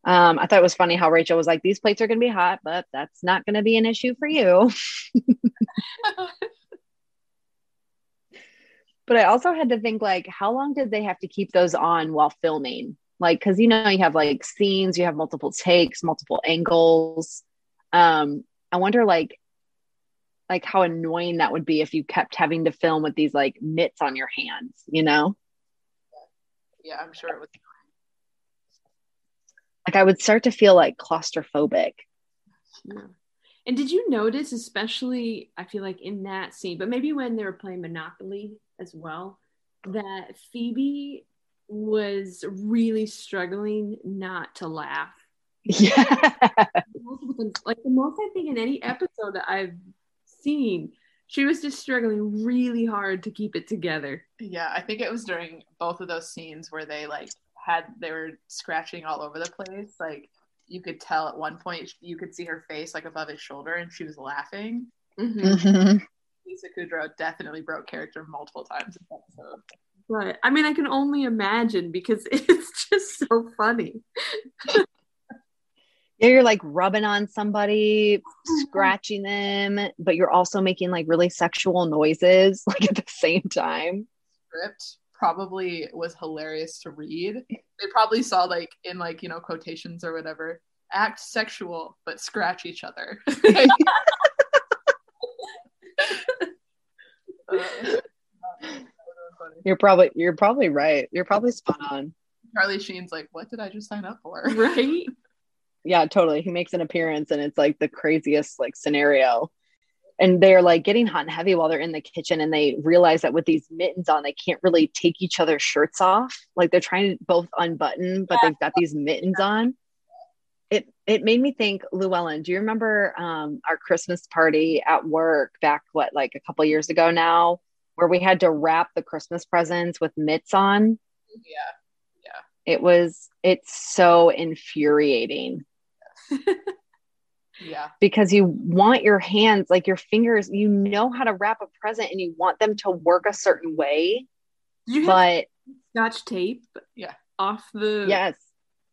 Um, I thought it was funny how Rachel was like, These plates are going to be hot, but that's not going to be an issue for you. but I also had to think, like, how long did they have to keep those on while filming? like because you know you have like scenes you have multiple takes multiple angles um i wonder like like how annoying that would be if you kept having to film with these like mitts on your hands you know yeah i'm sure it would like i would start to feel like claustrophobic yeah. and did you notice especially i feel like in that scene but maybe when they were playing monopoly as well that phoebe was really struggling not to laugh. Yeah. like the most I think in any episode that I've seen, she was just struggling really hard to keep it together. Yeah, I think it was during both of those scenes where they like had they were scratching all over the place. Like you could tell at one point you could see her face like above his shoulder and she was laughing. Mm-hmm. mm-hmm. Lisa Kudrow definitely broke character multiple times in episode. But I mean, I can only imagine because it's just so funny. yeah, you're like rubbing on somebody, scratching them, but you're also making like really sexual noises like at the same time. Script probably was hilarious to read. They probably saw like in like, you know, quotations or whatever, act sexual but scratch each other. You're probably you're probably right. You're probably spot on. Charlie Sheen's like, what did I just sign up for? Right? Yeah, totally. He makes an appearance and it's like the craziest like scenario. And they're like getting hot and heavy while they're in the kitchen and they realize that with these mittens on, they can't really take each other's shirts off. Like they're trying to both unbutton, but they've got these mittens on. It it made me think, Llewellyn, do you remember um, our Christmas party at work back what like a couple years ago now, where we had to wrap the Christmas presents with mitts on? Yeah. Yeah. It was it's so infuriating. Yeah. because you want your hands like your fingers you know how to wrap a present and you want them to work a certain way You but scotch tape Yeah. off the yes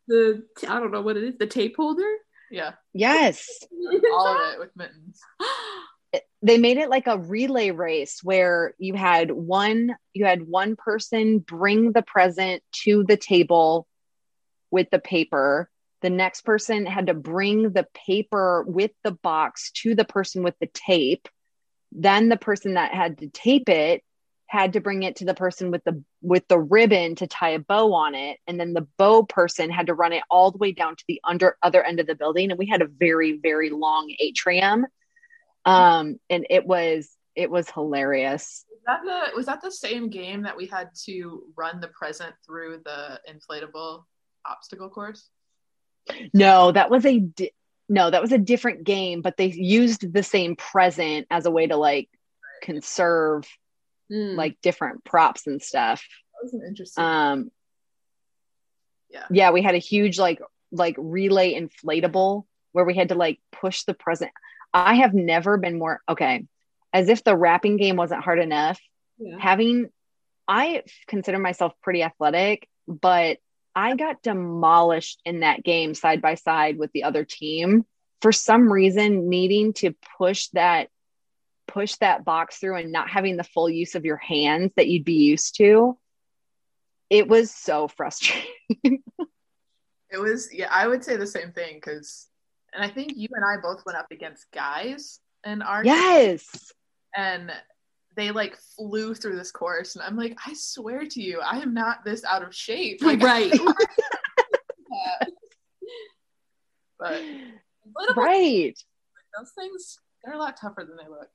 the I don't know what it is, the tape holder. Yeah. yes All of it with mittens. they made it like a relay race where you had one you had one person bring the present to the table with the paper the next person had to bring the paper with the box to the person with the tape. Then the person that had to tape it had to bring it to the person with the with the ribbon to tie a bow on it. And then the bow person had to run it all the way down to the under other end of the building. And we had a very very long atrium. Um and it was it was hilarious. Was that the was that the same game that we had to run the present through the inflatable obstacle course? No that was a di- no that was a different game but they used the same present as a way to like conserve Mm. like different props and stuff That was an interesting. um Yeah. yeah we had a huge like like relay inflatable where we had to like push the present i have never been more okay as if the wrapping game wasn't hard enough Yeah. having i consider myself pretty athletic but i got demolished in that game side by side with the other team for some reason needing to push that push that box through and not having the full use of your hands that you'd be used to. It was so frustrating. It was yeah, I would say the same thing because, and I think you and I both went up against guys in our yes. and they like flew through this course, and I'm like, I swear to you, I am not this out of shape. Like, right. but right those things they're a lot tougher than they look.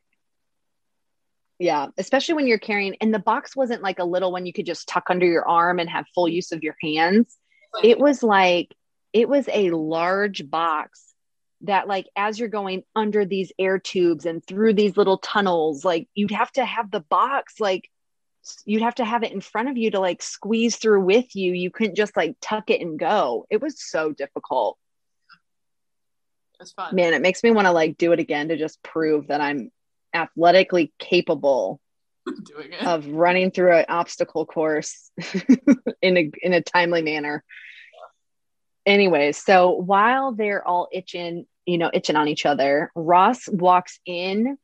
yeah especially when you're carrying and the box wasn't like a little one you could just tuck under your arm and have full use of your hands it was like it was a large box that like as you're going under these air tubes and through these little tunnels like you'd have to have the box like you'd have to have it in front of you to like squeeze through with you you couldn't just like tuck it and go it was so difficult was fun. man it makes me want to like do it again to just prove that i'm athletically capable doing it. of running through an obstacle course in a in a timely manner. Anyways, so while they're all itching, you know, itching on each other, Ross walks in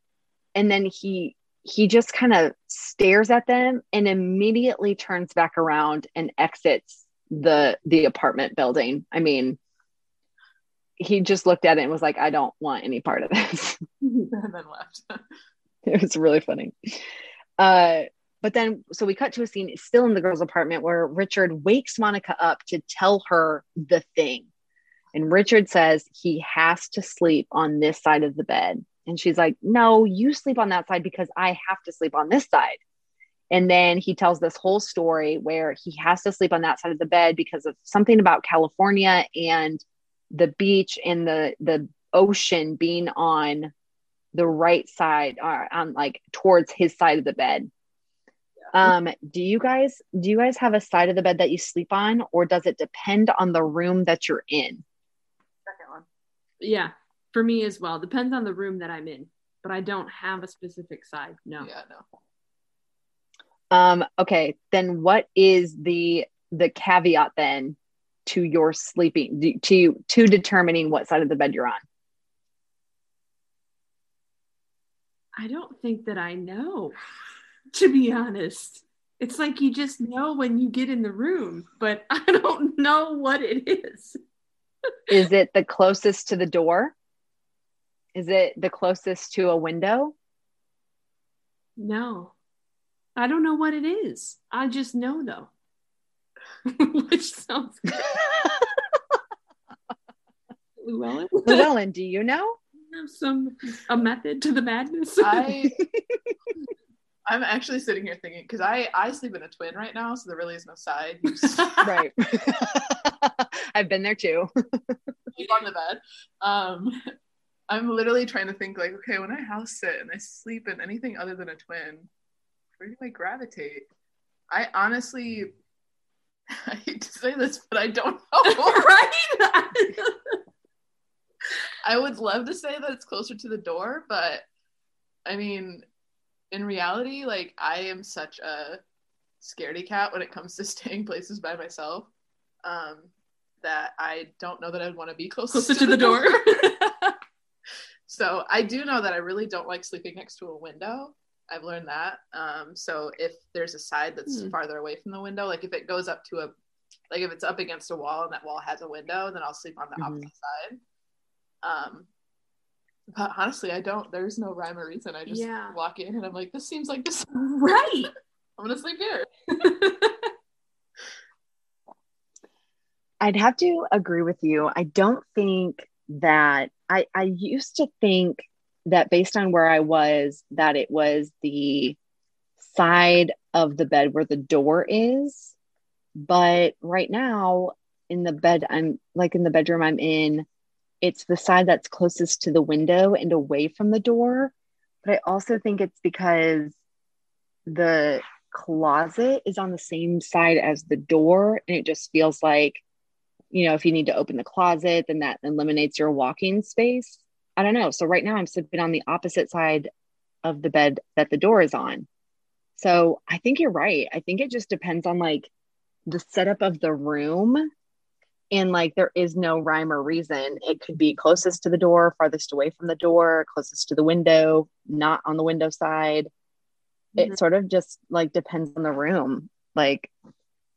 and then he he just kind of stares at them and immediately turns back around and exits the the apartment building. I mean, he just looked at it and was like, I don't want any part of this. and then left. it was really funny. Uh, but then, so we cut to a scene still in the girl's apartment where Richard wakes Monica up to tell her the thing. And Richard says he has to sleep on this side of the bed. And she's like, No, you sleep on that side because I have to sleep on this side. And then he tells this whole story where he has to sleep on that side of the bed because of something about California and the beach and the the ocean being on the right side or on like towards his side of the bed. Um, do you guys do you guys have a side of the bed that you sleep on, or does it depend on the room that you're in? Second one. Yeah, for me as well. Depends on the room that I'm in, but I don't have a specific side. No. Yeah, no. Um, okay, then what is the the caveat then to your sleeping to to determining what side of the bed you're on? I don't think that I know, to be honest. It's like you just know when you get in the room, but I don't know what it is. Is it the closest to the door? Is it the closest to a window? No. I don't know what it is. I just know though. Which sounds good. Llewellyn? Llewellyn, do you know? have some a method to the madness. I I'm actually sitting here thinking because I I sleep in a twin right now, so there really is no side. Just right. I've been there too. on the bed. Um, I'm literally trying to think like, okay, when I house sit and I sleep in anything other than a twin, where do I gravitate? I honestly, I hate to say this, but I don't know. right? I would love to say that it's closer to the door, but I mean, in reality, like I am such a scaredy cat when it comes to staying places by myself. Um, that I don't know that I'd want to be closer, Closer to the door. so I do know that I really don't like sleeping next to a window. I've learned that. Um, so if there's a side that's Hmm. farther away from the window, like if it goes up to a, like if it's up against a wall and that wall has a window, then I'll sleep on the Mhm. opposite side. Um, but honestly, I don't. There's no rhyme or reason. I just Yeah. walk in and I'm like, this seems like this. right. I'm gonna sleep here. I'd have to agree with you. I don't think that I I used to think that based on where I was that it was the side of the bed where the door is. But right now in the bed I'm like in the bedroom I'm in, it's the side that's closest to the window and away from the door. But I also think it's because the closet is on the same side as the door and it just feels like you know if you need to open the closet then that eliminates your walking space. I don't know. So right now i'm sleeping on the opposite side of the bed that the door is on. So i think you're right. I think it just depends on like the setup of the room and like there is no rhyme or reason it could be closest to the door farthest away from the door closest to the window not on the window side it mm-hmm. sort of just like depends on the room like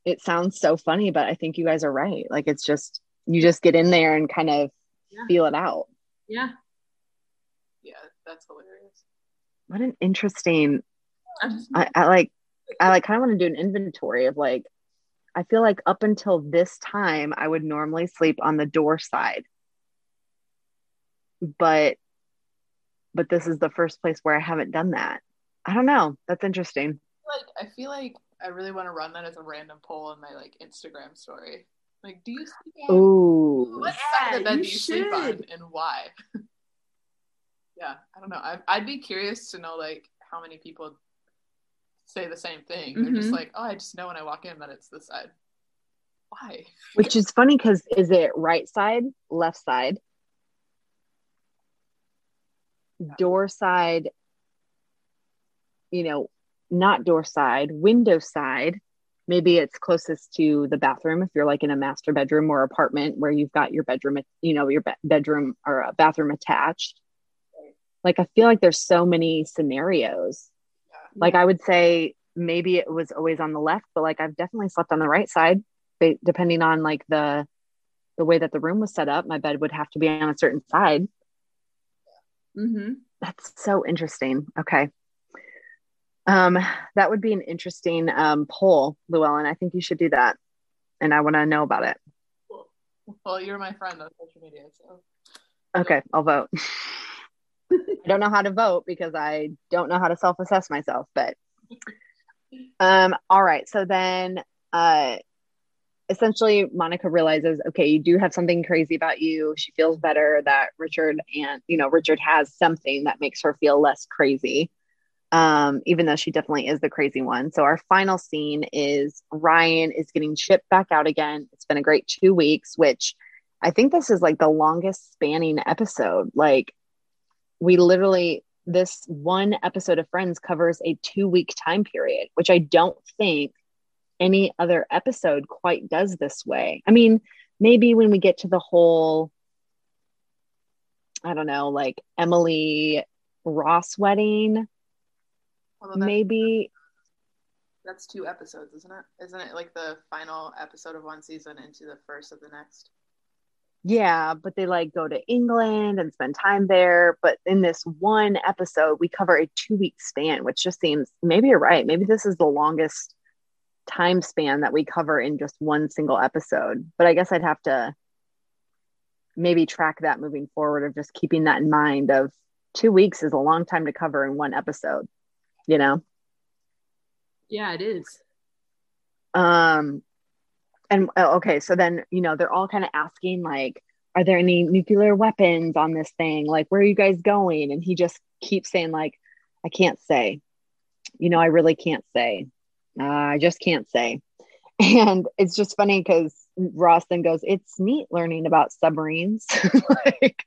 it sounds so funny but i think you guys are right like it's just you just get in there and kind of Yeah. feel it out Yeah. Yeah, that's hilarious. what an interesting I, I like i like kind of want to do an inventory of like i feel like up until this time i would normally sleep on the door side but but this is the first place where i haven't done that i don't know that's interesting Like I feel like I really want to run that as a random poll in my like Instagram story. Like, do you sleep on Ooh. what side of the bed you do you sleep on and why? yeah, I don't know. I, I'd be curious to know like how many people say the same thing. They're just Mhm. like, oh, I just know when I walk in that it's this side. Why? Which is funny because is it right side, left side, door side, you know, not door side, window side? Maybe it's closest to the bathroom if you're like in a master bedroom or apartment where you've got your bedroom, you know, your bedroom or a bathroom attached. Like, I feel like there's so many scenarios. Like, I would say maybe it was always on the left, but like I've definitely slept on the right side depending on like the the way that the room was set up my bed would have to be on a certain side. Mm-hmm. that's so interesting. Okay. Um that would be an interesting um poll llewellyn. I think you should do that and i want to know about it. Well, you're my friend on social media, so. Okay i'll vote i don't know how to vote because i don't know how to self-assess myself but um all right. So then uh essentially monica realizes okay you do have something crazy about you. She feels better that richard and you know richard has something that makes her feel less crazy um even though she definitely is the crazy one. So our final scene is ryan is getting shipped back out again. It's been a great two weeks which i think this is like the longest spanning episode. Like we literally this one episode of friends covers a two week time period which i don't think any other episode quite does this way i mean maybe when we get to the whole i don't know like emily ross wedding although that, maybe That's two episodes, isn't it? Isn't it like the final episode of one season into the first of the next? Yeah, but they like go to England and spend time there. But in this one episode, we cover a two week span, which just seems maybe you're right. Maybe this is the longest time span that we cover in just one single episode. But I guess I'd have to maybe track that moving forward of just keeping that in mind of two weeks is a long time to cover in one episode, you know? Yeah, it is. Um, and uh, okay, so then, you know, they're all kind of asking, like, are there any nuclear weapons on this thing? Like, where are you guys going? And he just keeps saying, like, I can't say. You know, I really can't say. Uh, I just can't say. And it's just funny because Ross then goes, It's neat learning about submarines. like,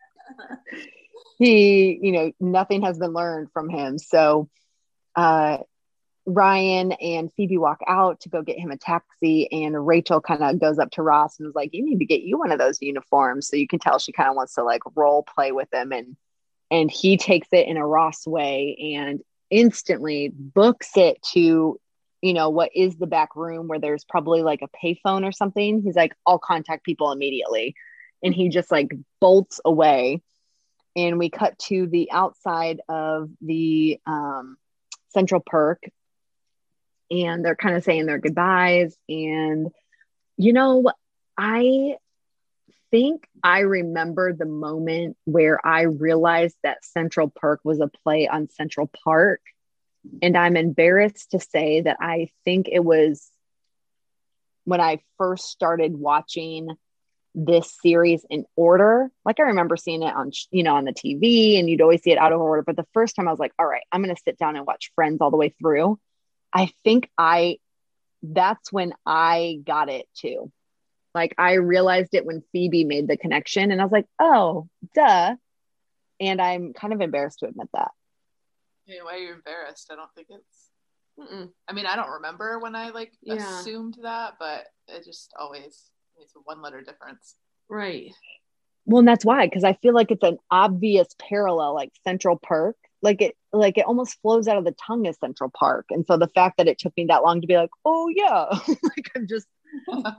he, you know, nothing has been learned from him. So, uh, Ryan and Phoebe walk out to go get him a taxi, and Rachel kind of goes up to Ross and is like, "You need to get you one of those uniforms." So you can tell she kind of wants to like role play with him, and and he takes it in a Ross way and instantly books it to, you know, what is the back room where there's probably like a payphone or something. He's like, "I'll contact people immediately," and he just like bolts away. And we cut to the outside of the um, Central Perk and they're kind of saying their goodbyes. And, you know, I think I remember the moment where I realized that Central Perk was a play on Central Park. And I'm embarrassed to say that I think it was when I first started watching this series in order. Like I remember seeing it on, you know, on the TV and you'd always see it out of order. But the first time I was like, all right, I'm going to sit down and watch Friends all the way through. I think I that's when I got it too. Like I realized it when Phoebe made the connection and I was like, oh, duh. And I'm kind of embarrassed to admit that. Yeah, why are you embarrassed? I don't think it's Mm-mm. I mean, I don't remember when I like yeah. assumed that, but it just always it's a one letter difference. Right. Well, and that's why, because I feel like it's an obvious parallel, like Central Perk like it like it almost flows out of the tongue as central park. And so the fact that it took me that long to be like oh yeah. Like i'm just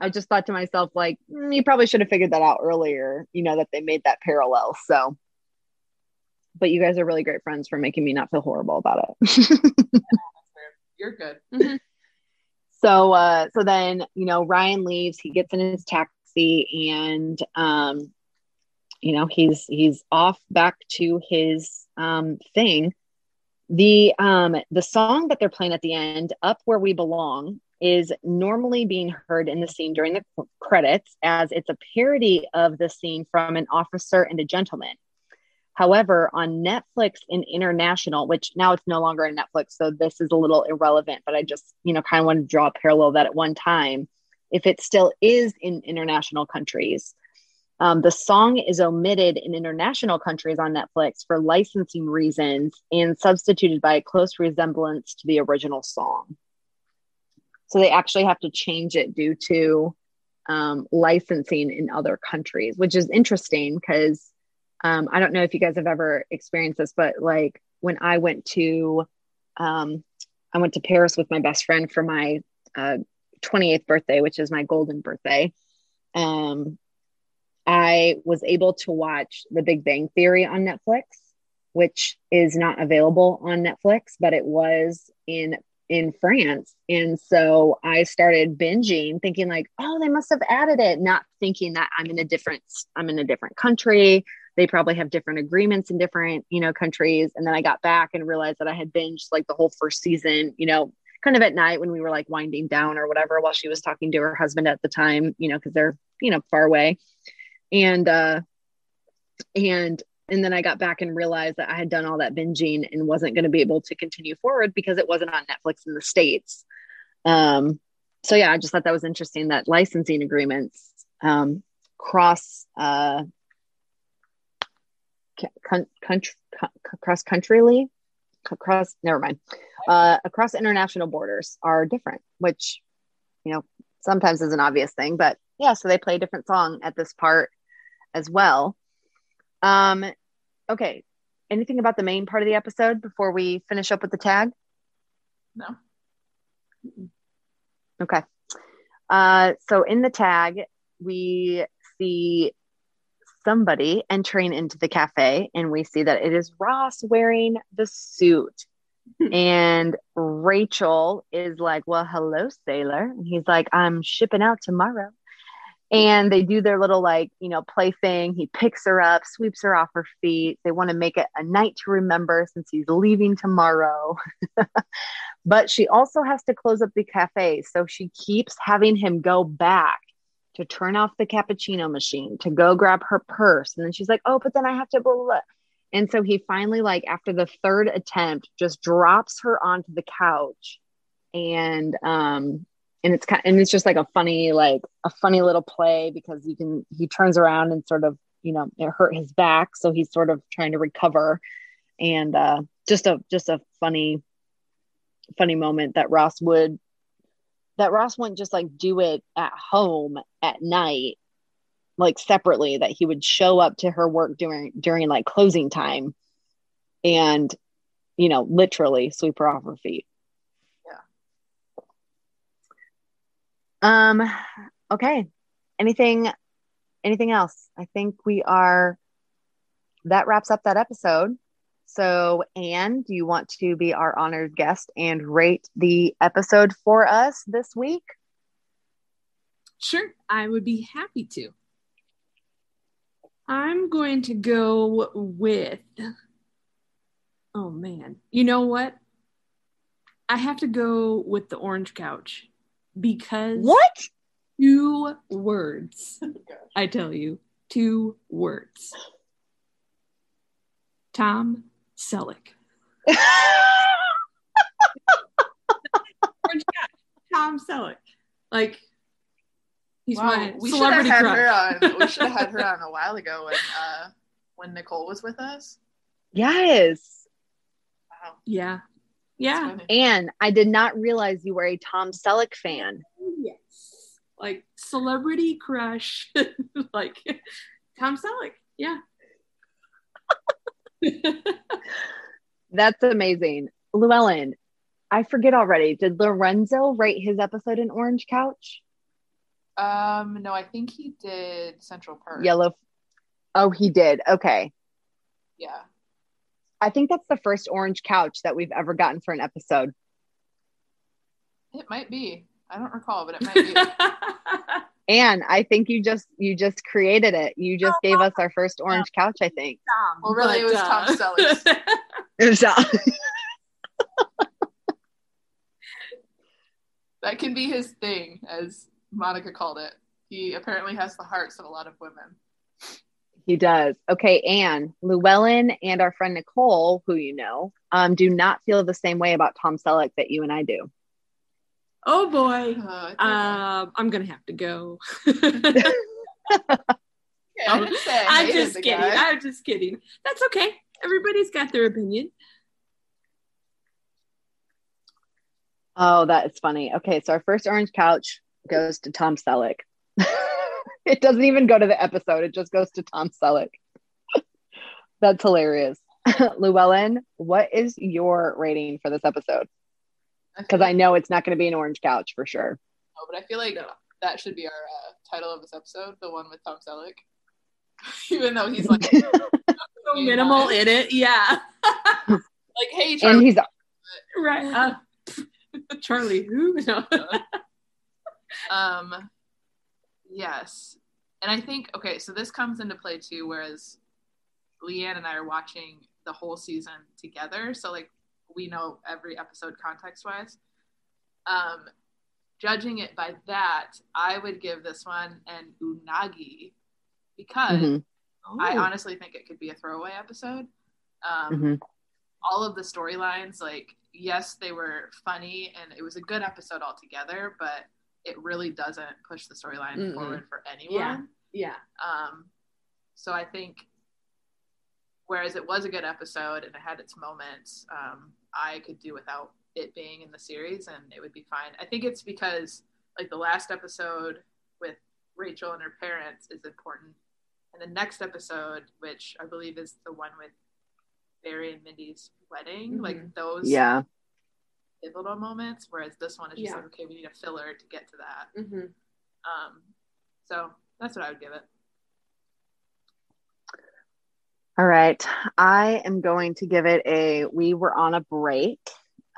i just thought to myself like mm, you probably should have figured that out earlier you know that they made that parallel. So but you guys are really great friends for making me not feel horrible about it. You're good. Mm-hmm. so uh so then you know ryan leaves he gets in his taxi and um you know he's he's off back to his um, thing. The um the song that they're playing at the end up where we belong is normally being heard in the scene during the credits as it's a parody of the scene from an officer and a gentleman. However on netflix in international which now it's no longer on netflix so this is a little irrelevant but i just you know kind of want to draw a parallel that at one time if it still is in international countries um, the song is omitted in international countries on Netflix for licensing reasons and substituted by a close resemblance to the original song. So they actually have to change it due to um, licensing in other countries, which is interesting because um, I don't know if you guys have ever experienced this, but like when I went to, um, I went to Paris with my best friend for my uh, 28th birthday, which is my golden birthday. Um, I was able to watch The Big Bang Theory on Netflix, which is not available on Netflix, but it was in in France. And so I started binging thinking like, oh, they must have added it, not thinking that I'm in a different I'm in a different country. They probably have different agreements in different, you know, countries. And then I got back and realized that I had binged like the whole first season, you know, kind of at night when we were like winding down or whatever while she was talking to her husband at the time, you know, because they're, you know, far away and uh and and then I got back and realized that I had done all that binging and wasn't going to be able to continue forward because it wasn't on Netflix in the states. Um, so yeah, I just thought that was interesting that licensing agreements um, cross uh, country, cross countryly, across never mind, uh, across international borders are different, which you know sometimes is an obvious thing, but yeah, so they play a different song at this part as well. Um, okay. Anything about the main part of the episode before we finish up with the tag? No. Okay. Uh, so in the tag, we see somebody entering into the cafe, and we see that it is Ross wearing the suit. and Rachel is like, Well, hello, sailor. And he's like, I'm shipping out tomorrow. And they do their little, like, you know, play thing. He picks her up, sweeps her off her feet. They want to make it a night to remember since he's leaving tomorrow. but she also has to close up the cafe. So she keeps having him go back to turn off the cappuccino machine, to go grab her purse. And then she's like, Oh, but then I have to blah, blah. And so he finally, like, after the third attempt, just drops her onto the couch. And um, and it's kind and it's just like a funny like a funny little play because you can he turns around and sort of you know it hurt his back. So he's sort of trying to recover. And uh just a just a funny funny moment that ross would that ross wouldn't just like do it at home at night like separately that he would show up to her work during during like closing time and you know literally sweep her off her feet Um, okay. Anything anything else? I think we are that wraps up that episode. So, Ann, do you want to be our honored guest and rate the episode for us this week? Sure, I would be happy to. I'm going to go with, oh man, you know what? I have to go with the orange couch because what? two words. I tell you two words. Tom selleck. Tom selleck. Like he's wow, my we celebrity should have had her on. We should have had her on a while ago when uh when nicole was with us. Yes. Wow. Yeah yeah. And I did not realize you were a Tom Selleck fan. Yes. Like celebrity crush. like Tom Selleck. Yeah. That's amazing. Llewellyn, I forget already. Did Lorenzo write his episode in Orange Couch? Um, no, I think he did Central Perk. Yellow. Oh, he did. Okay. Yeah. I think that's the first orange couch that we've ever gotten for an episode. It might be. I don't recall, but it might be. and I think you just you just created it. You just gave us our first orange couch. I think. Tom, well, really, but, it was uh... Tom Sellers. it was Tom. that can be his thing, as Monica called it. He apparently has the hearts of a lot of women. He does. Okay, Ann, Llewellyn, and our friend Nicole, who you know, um, do not feel the same way about Tom Selleck that you and I do. Oh boy, uh, um, I'm gonna have to go. I'm, I'm just kidding. Guy. I'm just kidding. That's okay. Everybody's got their opinion. Oh, that is funny. Okay, so our first orange couch goes to Tom Selleck. it doesn't even go to the episode. It just goes to Tom Selleck. That's hilarious. Llewellyn, what is your rating for this episode? Because I, I, know it's not going to be an orange couch for sure. Oh, but I feel like that should be our uh, title of this episode, the one with Tom Selleck. Even though he's like so minimal in it, yeah. like, hey, Charlie. and he's right. Uh, Charlie, who? No. um, Yes. And I think, okay, so this comes into play too, whereas Leanne and I are watching the whole season together. So, like, we know every episode context wise. Um, judging it by that, I would give this one an unagi because mm-hmm. I honestly think it could be a throwaway episode. Um, mm-hmm. All of the storylines, like, yes, they were funny and it was a good episode altogether, but it really doesn't push the storyline forward for anyone. Yeah. Yeah. Um, so I think whereas it was a good episode and it had its moments, um, I could do without it being in the series and it would be fine. I think it's because like the last episode with Rachel and her parents is important. And the next episode, which I believe is the one with Barry and Mindy's wedding, mm-hmm. like those yeah pivotal moments, whereas this one is just Yeah. like, okay, we need a filler to get to that. Mm-hmm. Um, so that's what I would give it. All right. I am going to give it a we were on a break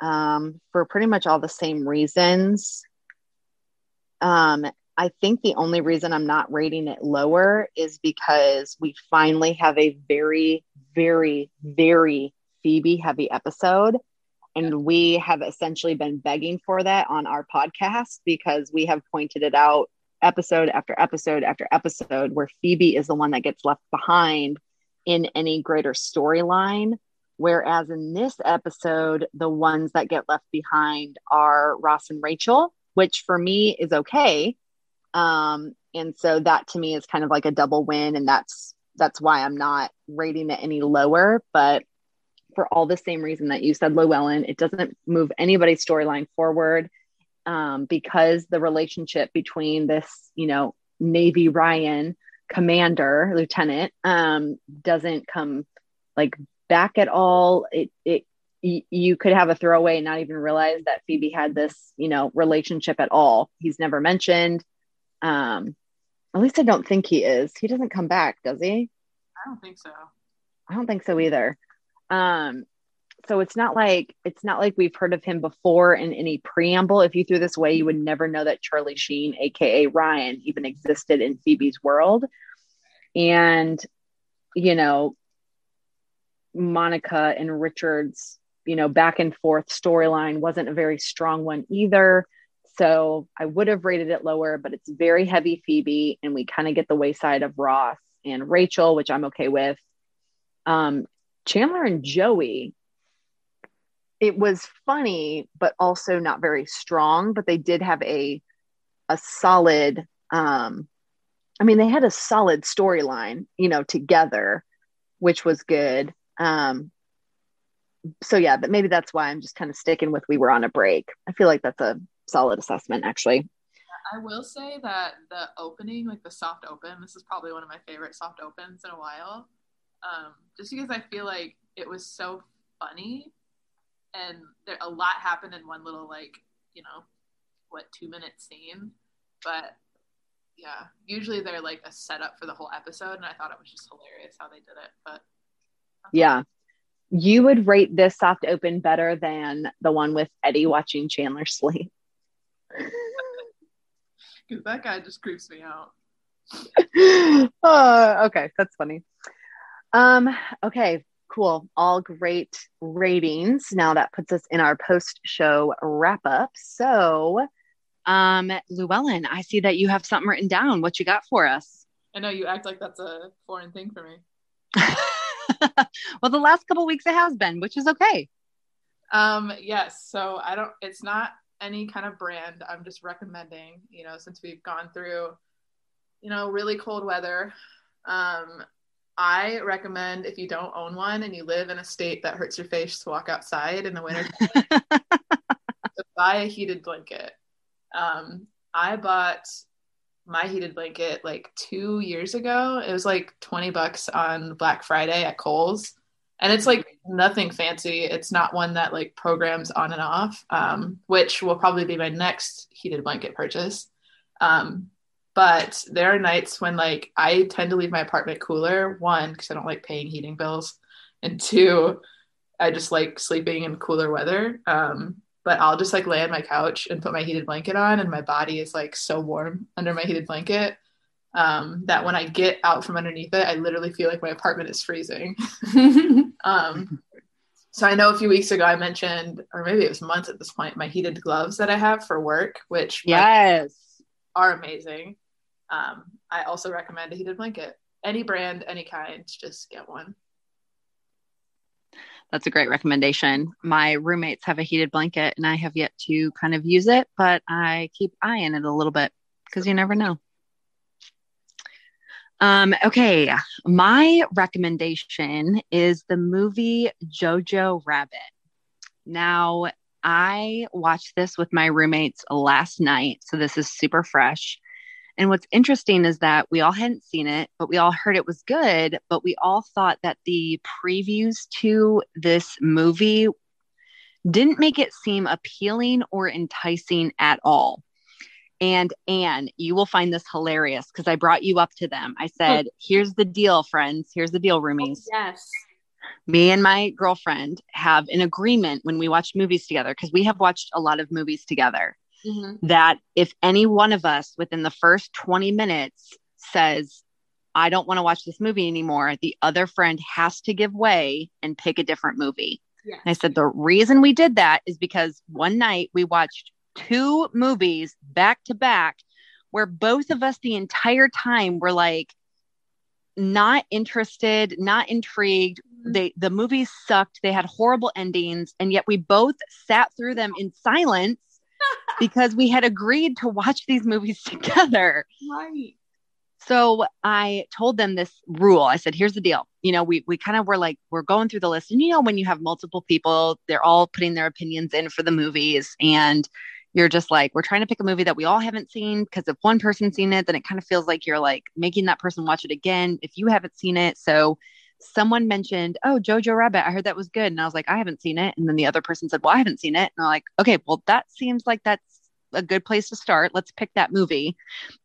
um, for pretty much all the same reasons. Um, I think the only reason I'm not rating it lower is because we finally have a very, very, very Phoebe heavy episode. And we have essentially been begging for that on our podcast because we have pointed it out episode after episode after episode where Phoebe is the one that gets left behind in any greater storyline. Whereas in this episode, the ones that get left behind are Ross and Rachel, which for me is okay. Um, and so that to me is kind of like a double win, and that's that's why I'm not rating it any lower. But for all the same reason that you said, Llewellyn, it doesn't move anybody's storyline forward um, because the relationship between this, you know, Navy Ryan commander lieutenant um, doesn't come like back at all. It it y- you could have a throwaway and not even realize that Phoebe had this, you know, relationship at all. He's never mentioned. Um, at least I don't think he is. He doesn't come back, does he? I don't think so. I don't think so either. Um, so it's not like it's not like we've heard of him before in any preamble. If you threw this away, you would never know that Charlie Sheen, aka Ryan, even existed in Phoebe's world. And you know, Monica and Richard's, you know, back and forth storyline wasn't a very strong one either. So I would have rated it lower, but it's very heavy Phoebe, and we kind of get the wayside of Ross and Rachel, which I'm okay with. Um, Chandler and Joey, it was funny, but also not very strong. But they did have a a solid. Um, I mean, they had a solid storyline, you know, together, which was good. Um, so yeah, but maybe that's why I'm just kind of sticking with we were on a break. I feel like that's a solid assessment, actually. I will say that the opening, like the soft open, this is probably one of my favorite soft opens in a while. Um, just because I feel like it was so funny and there a lot happened in one little like, you know, what two minute scene. But yeah, usually they're like a setup for the whole episode and I thought it was just hilarious how they did it. But Yeah. You would rate this soft open better than the one with Eddie watching Chandler sleep. because that guy just creeps me out. oh, okay, that's funny. Um, okay, cool. All great ratings. Now that puts us in our post-show wrap up. So, um, Llewellyn, I see that you have something written down. What you got for us? I know you act like that's a foreign thing for me. well, the last couple weeks it has been, which is okay. Um, yes. So I don't, it's not any kind of brand. I'm just recommending, you know, since we've gone through, you know, really cold weather. Um, I recommend if you don't own one and you live in a state that hurts your face to walk outside in the winter, to buy a heated blanket. Um, I bought my heated blanket like two years ago. It was like 20 bucks on Black Friday at Kohl's. And it's like nothing fancy. It's not one that like programs on and off, um, which will probably be my next heated blanket purchase. Um, but there are nights when like I tend to leave my apartment cooler, one, because I don't like paying heating bills, and two, I just like sleeping in cooler weather. Um, but I'll just like lay on my couch and put my heated blanket on, and my body is like so warm under my heated blanket um, that when I get out from underneath it, I literally feel like my apartment is freezing. um, so I know a few weeks ago I mentioned, or maybe it was months at this point, my heated gloves that I have for work, which Yes. are amazing. Um, I also recommend a heated blanket. Any brand, any kind, just get one. That's a great recommendation. My roommates have a heated blanket and I have yet to kind of use it, but I keep eyeing it a little bit because you never know. Um, okay, my recommendation is the movie Jojo Rabbit. Now, I watched this with my roommates last night, so this is super fresh. And what's interesting is that we all hadn't seen it, but we all heard it was good, but we all thought that the previews to this movie didn't make it seem appealing or enticing at all. And Ann, you will find this hilarious because I brought you up to them. I oh. said, Here's the deal, friends. Here's the deal, roomies. Oh, yes. Me and my girlfriend have an agreement when we watch movies together because we have watched a lot of movies together Mm-hmm. that if any one of us within the first 20 minutes says, I don't want to watch this movie anymore, the other friend has to give way and pick a different movie. Yes. And I said, the reason we did that is because one night we watched two movies back to back where both of us the entire time were like, not interested, not intrigued. Mhm. They the movies sucked. They had horrible endings, and yet we both sat through them in silence because we had agreed to watch these movies together. Right. So I told them this rule. I said, here's the deal. You know, we we kind of were like, we're going through the list. And you know, when you have multiple people, they're all putting their opinions in for the movies. And you're just like, we're trying to pick a movie that we all haven't seen. Because if one person's seen it, then it kind of feels like you're like making that person watch it again if you haven't seen it. So someone mentioned, oh, Jojo Rabbit. I heard that was good. And I was like, I haven't seen it. And then the other person said, well, I haven't seen it. And I'm like, okay, well, that seems like that's a good place to start. Let's pick that movie.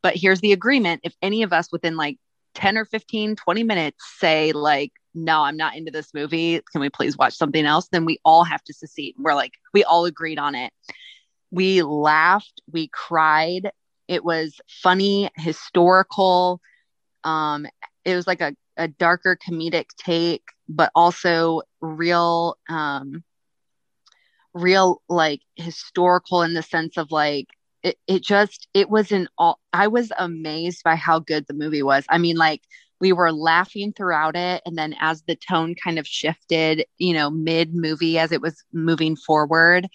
But here's the agreement. If any of us within like 10 or 15, 20 minutes say, like, no, I'm not into this movie. Can we please watch something else? Then we all have to secede. We're like, we all agreed on it. We laughed, we cried. It was funny, historical. Um, it was like a, a darker comedic take, but also real um real like historical in the sense of like it, it just it was an all i was amazed by how good the movie was. I mean like we were laughing throughout it and then as the tone kind of shifted you know mid movie as it was moving forward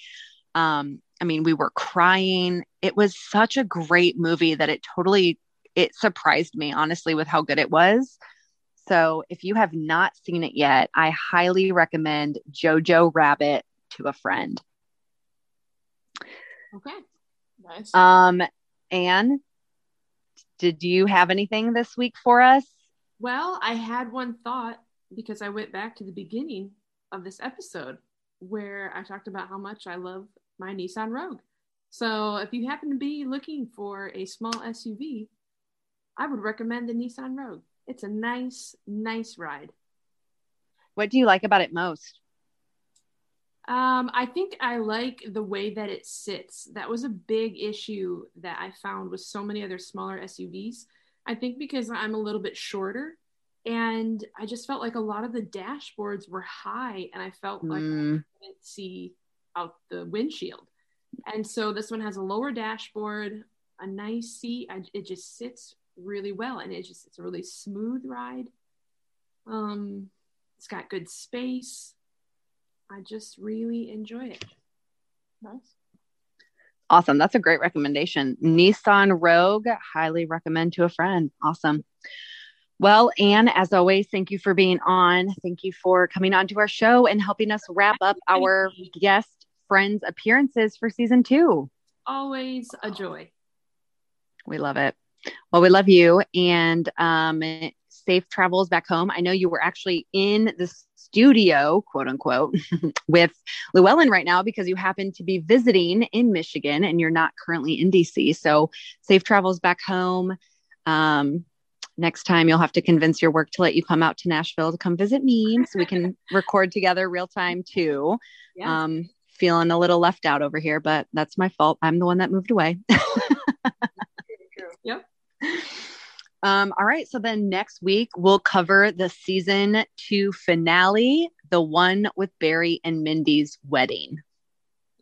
um i mean we were crying. It was such a great movie that it totally it surprised me honestly with how good it was so if you have not seen it yet i highly recommend jojo rabbit to a friend Okay. Nice. um ann did you have anything this week for us Well, I had one thought because I went back to the beginning of this episode where I talked about how much I love my Nissan Rogue. So if you happen to be looking for a small SUV, I would recommend the Nissan Rogue. It's a nice, nice ride. what do you like about it most Um, I think I like the way that it sits. That was a big issue that I found with so many other smaller SUVs. I think because I'm a little bit shorter and I just felt like a lot of the dashboards were high and I felt like Mm, I couldn't see out the windshield. And so this one has a lower dashboard, a nice seat. I, it just sits really well and it just it's a really smooth ride. Um, it's got good space. I just really enjoy it. nice. awesome that's a great recommendation nissan rogue highly recommend to a friend awesome well ann as always thank you for being on thank you for coming on to our show and helping us wrap up our guest friends appearances for season two Always a joy. We love it. Well, we love you and um, safe travels back home. I know you were actually in the studio, quote unquote, with Llewellyn right now because you happen to be visiting in Michigan and you're not currently in DC. So safe travels back home. Um, next time you'll have to convince your work to let you come out to Nashville to come visit me so we can record together real time too. Yeah. Um, feeling a little left out over here, but that's my fault. I'm the one that moved away. Um, all right. So then next week we'll cover the season two finale, the one with Barry and Mindy's wedding.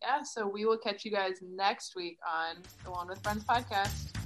Yeah, so we will catch you guys next week on the One with Friends podcast.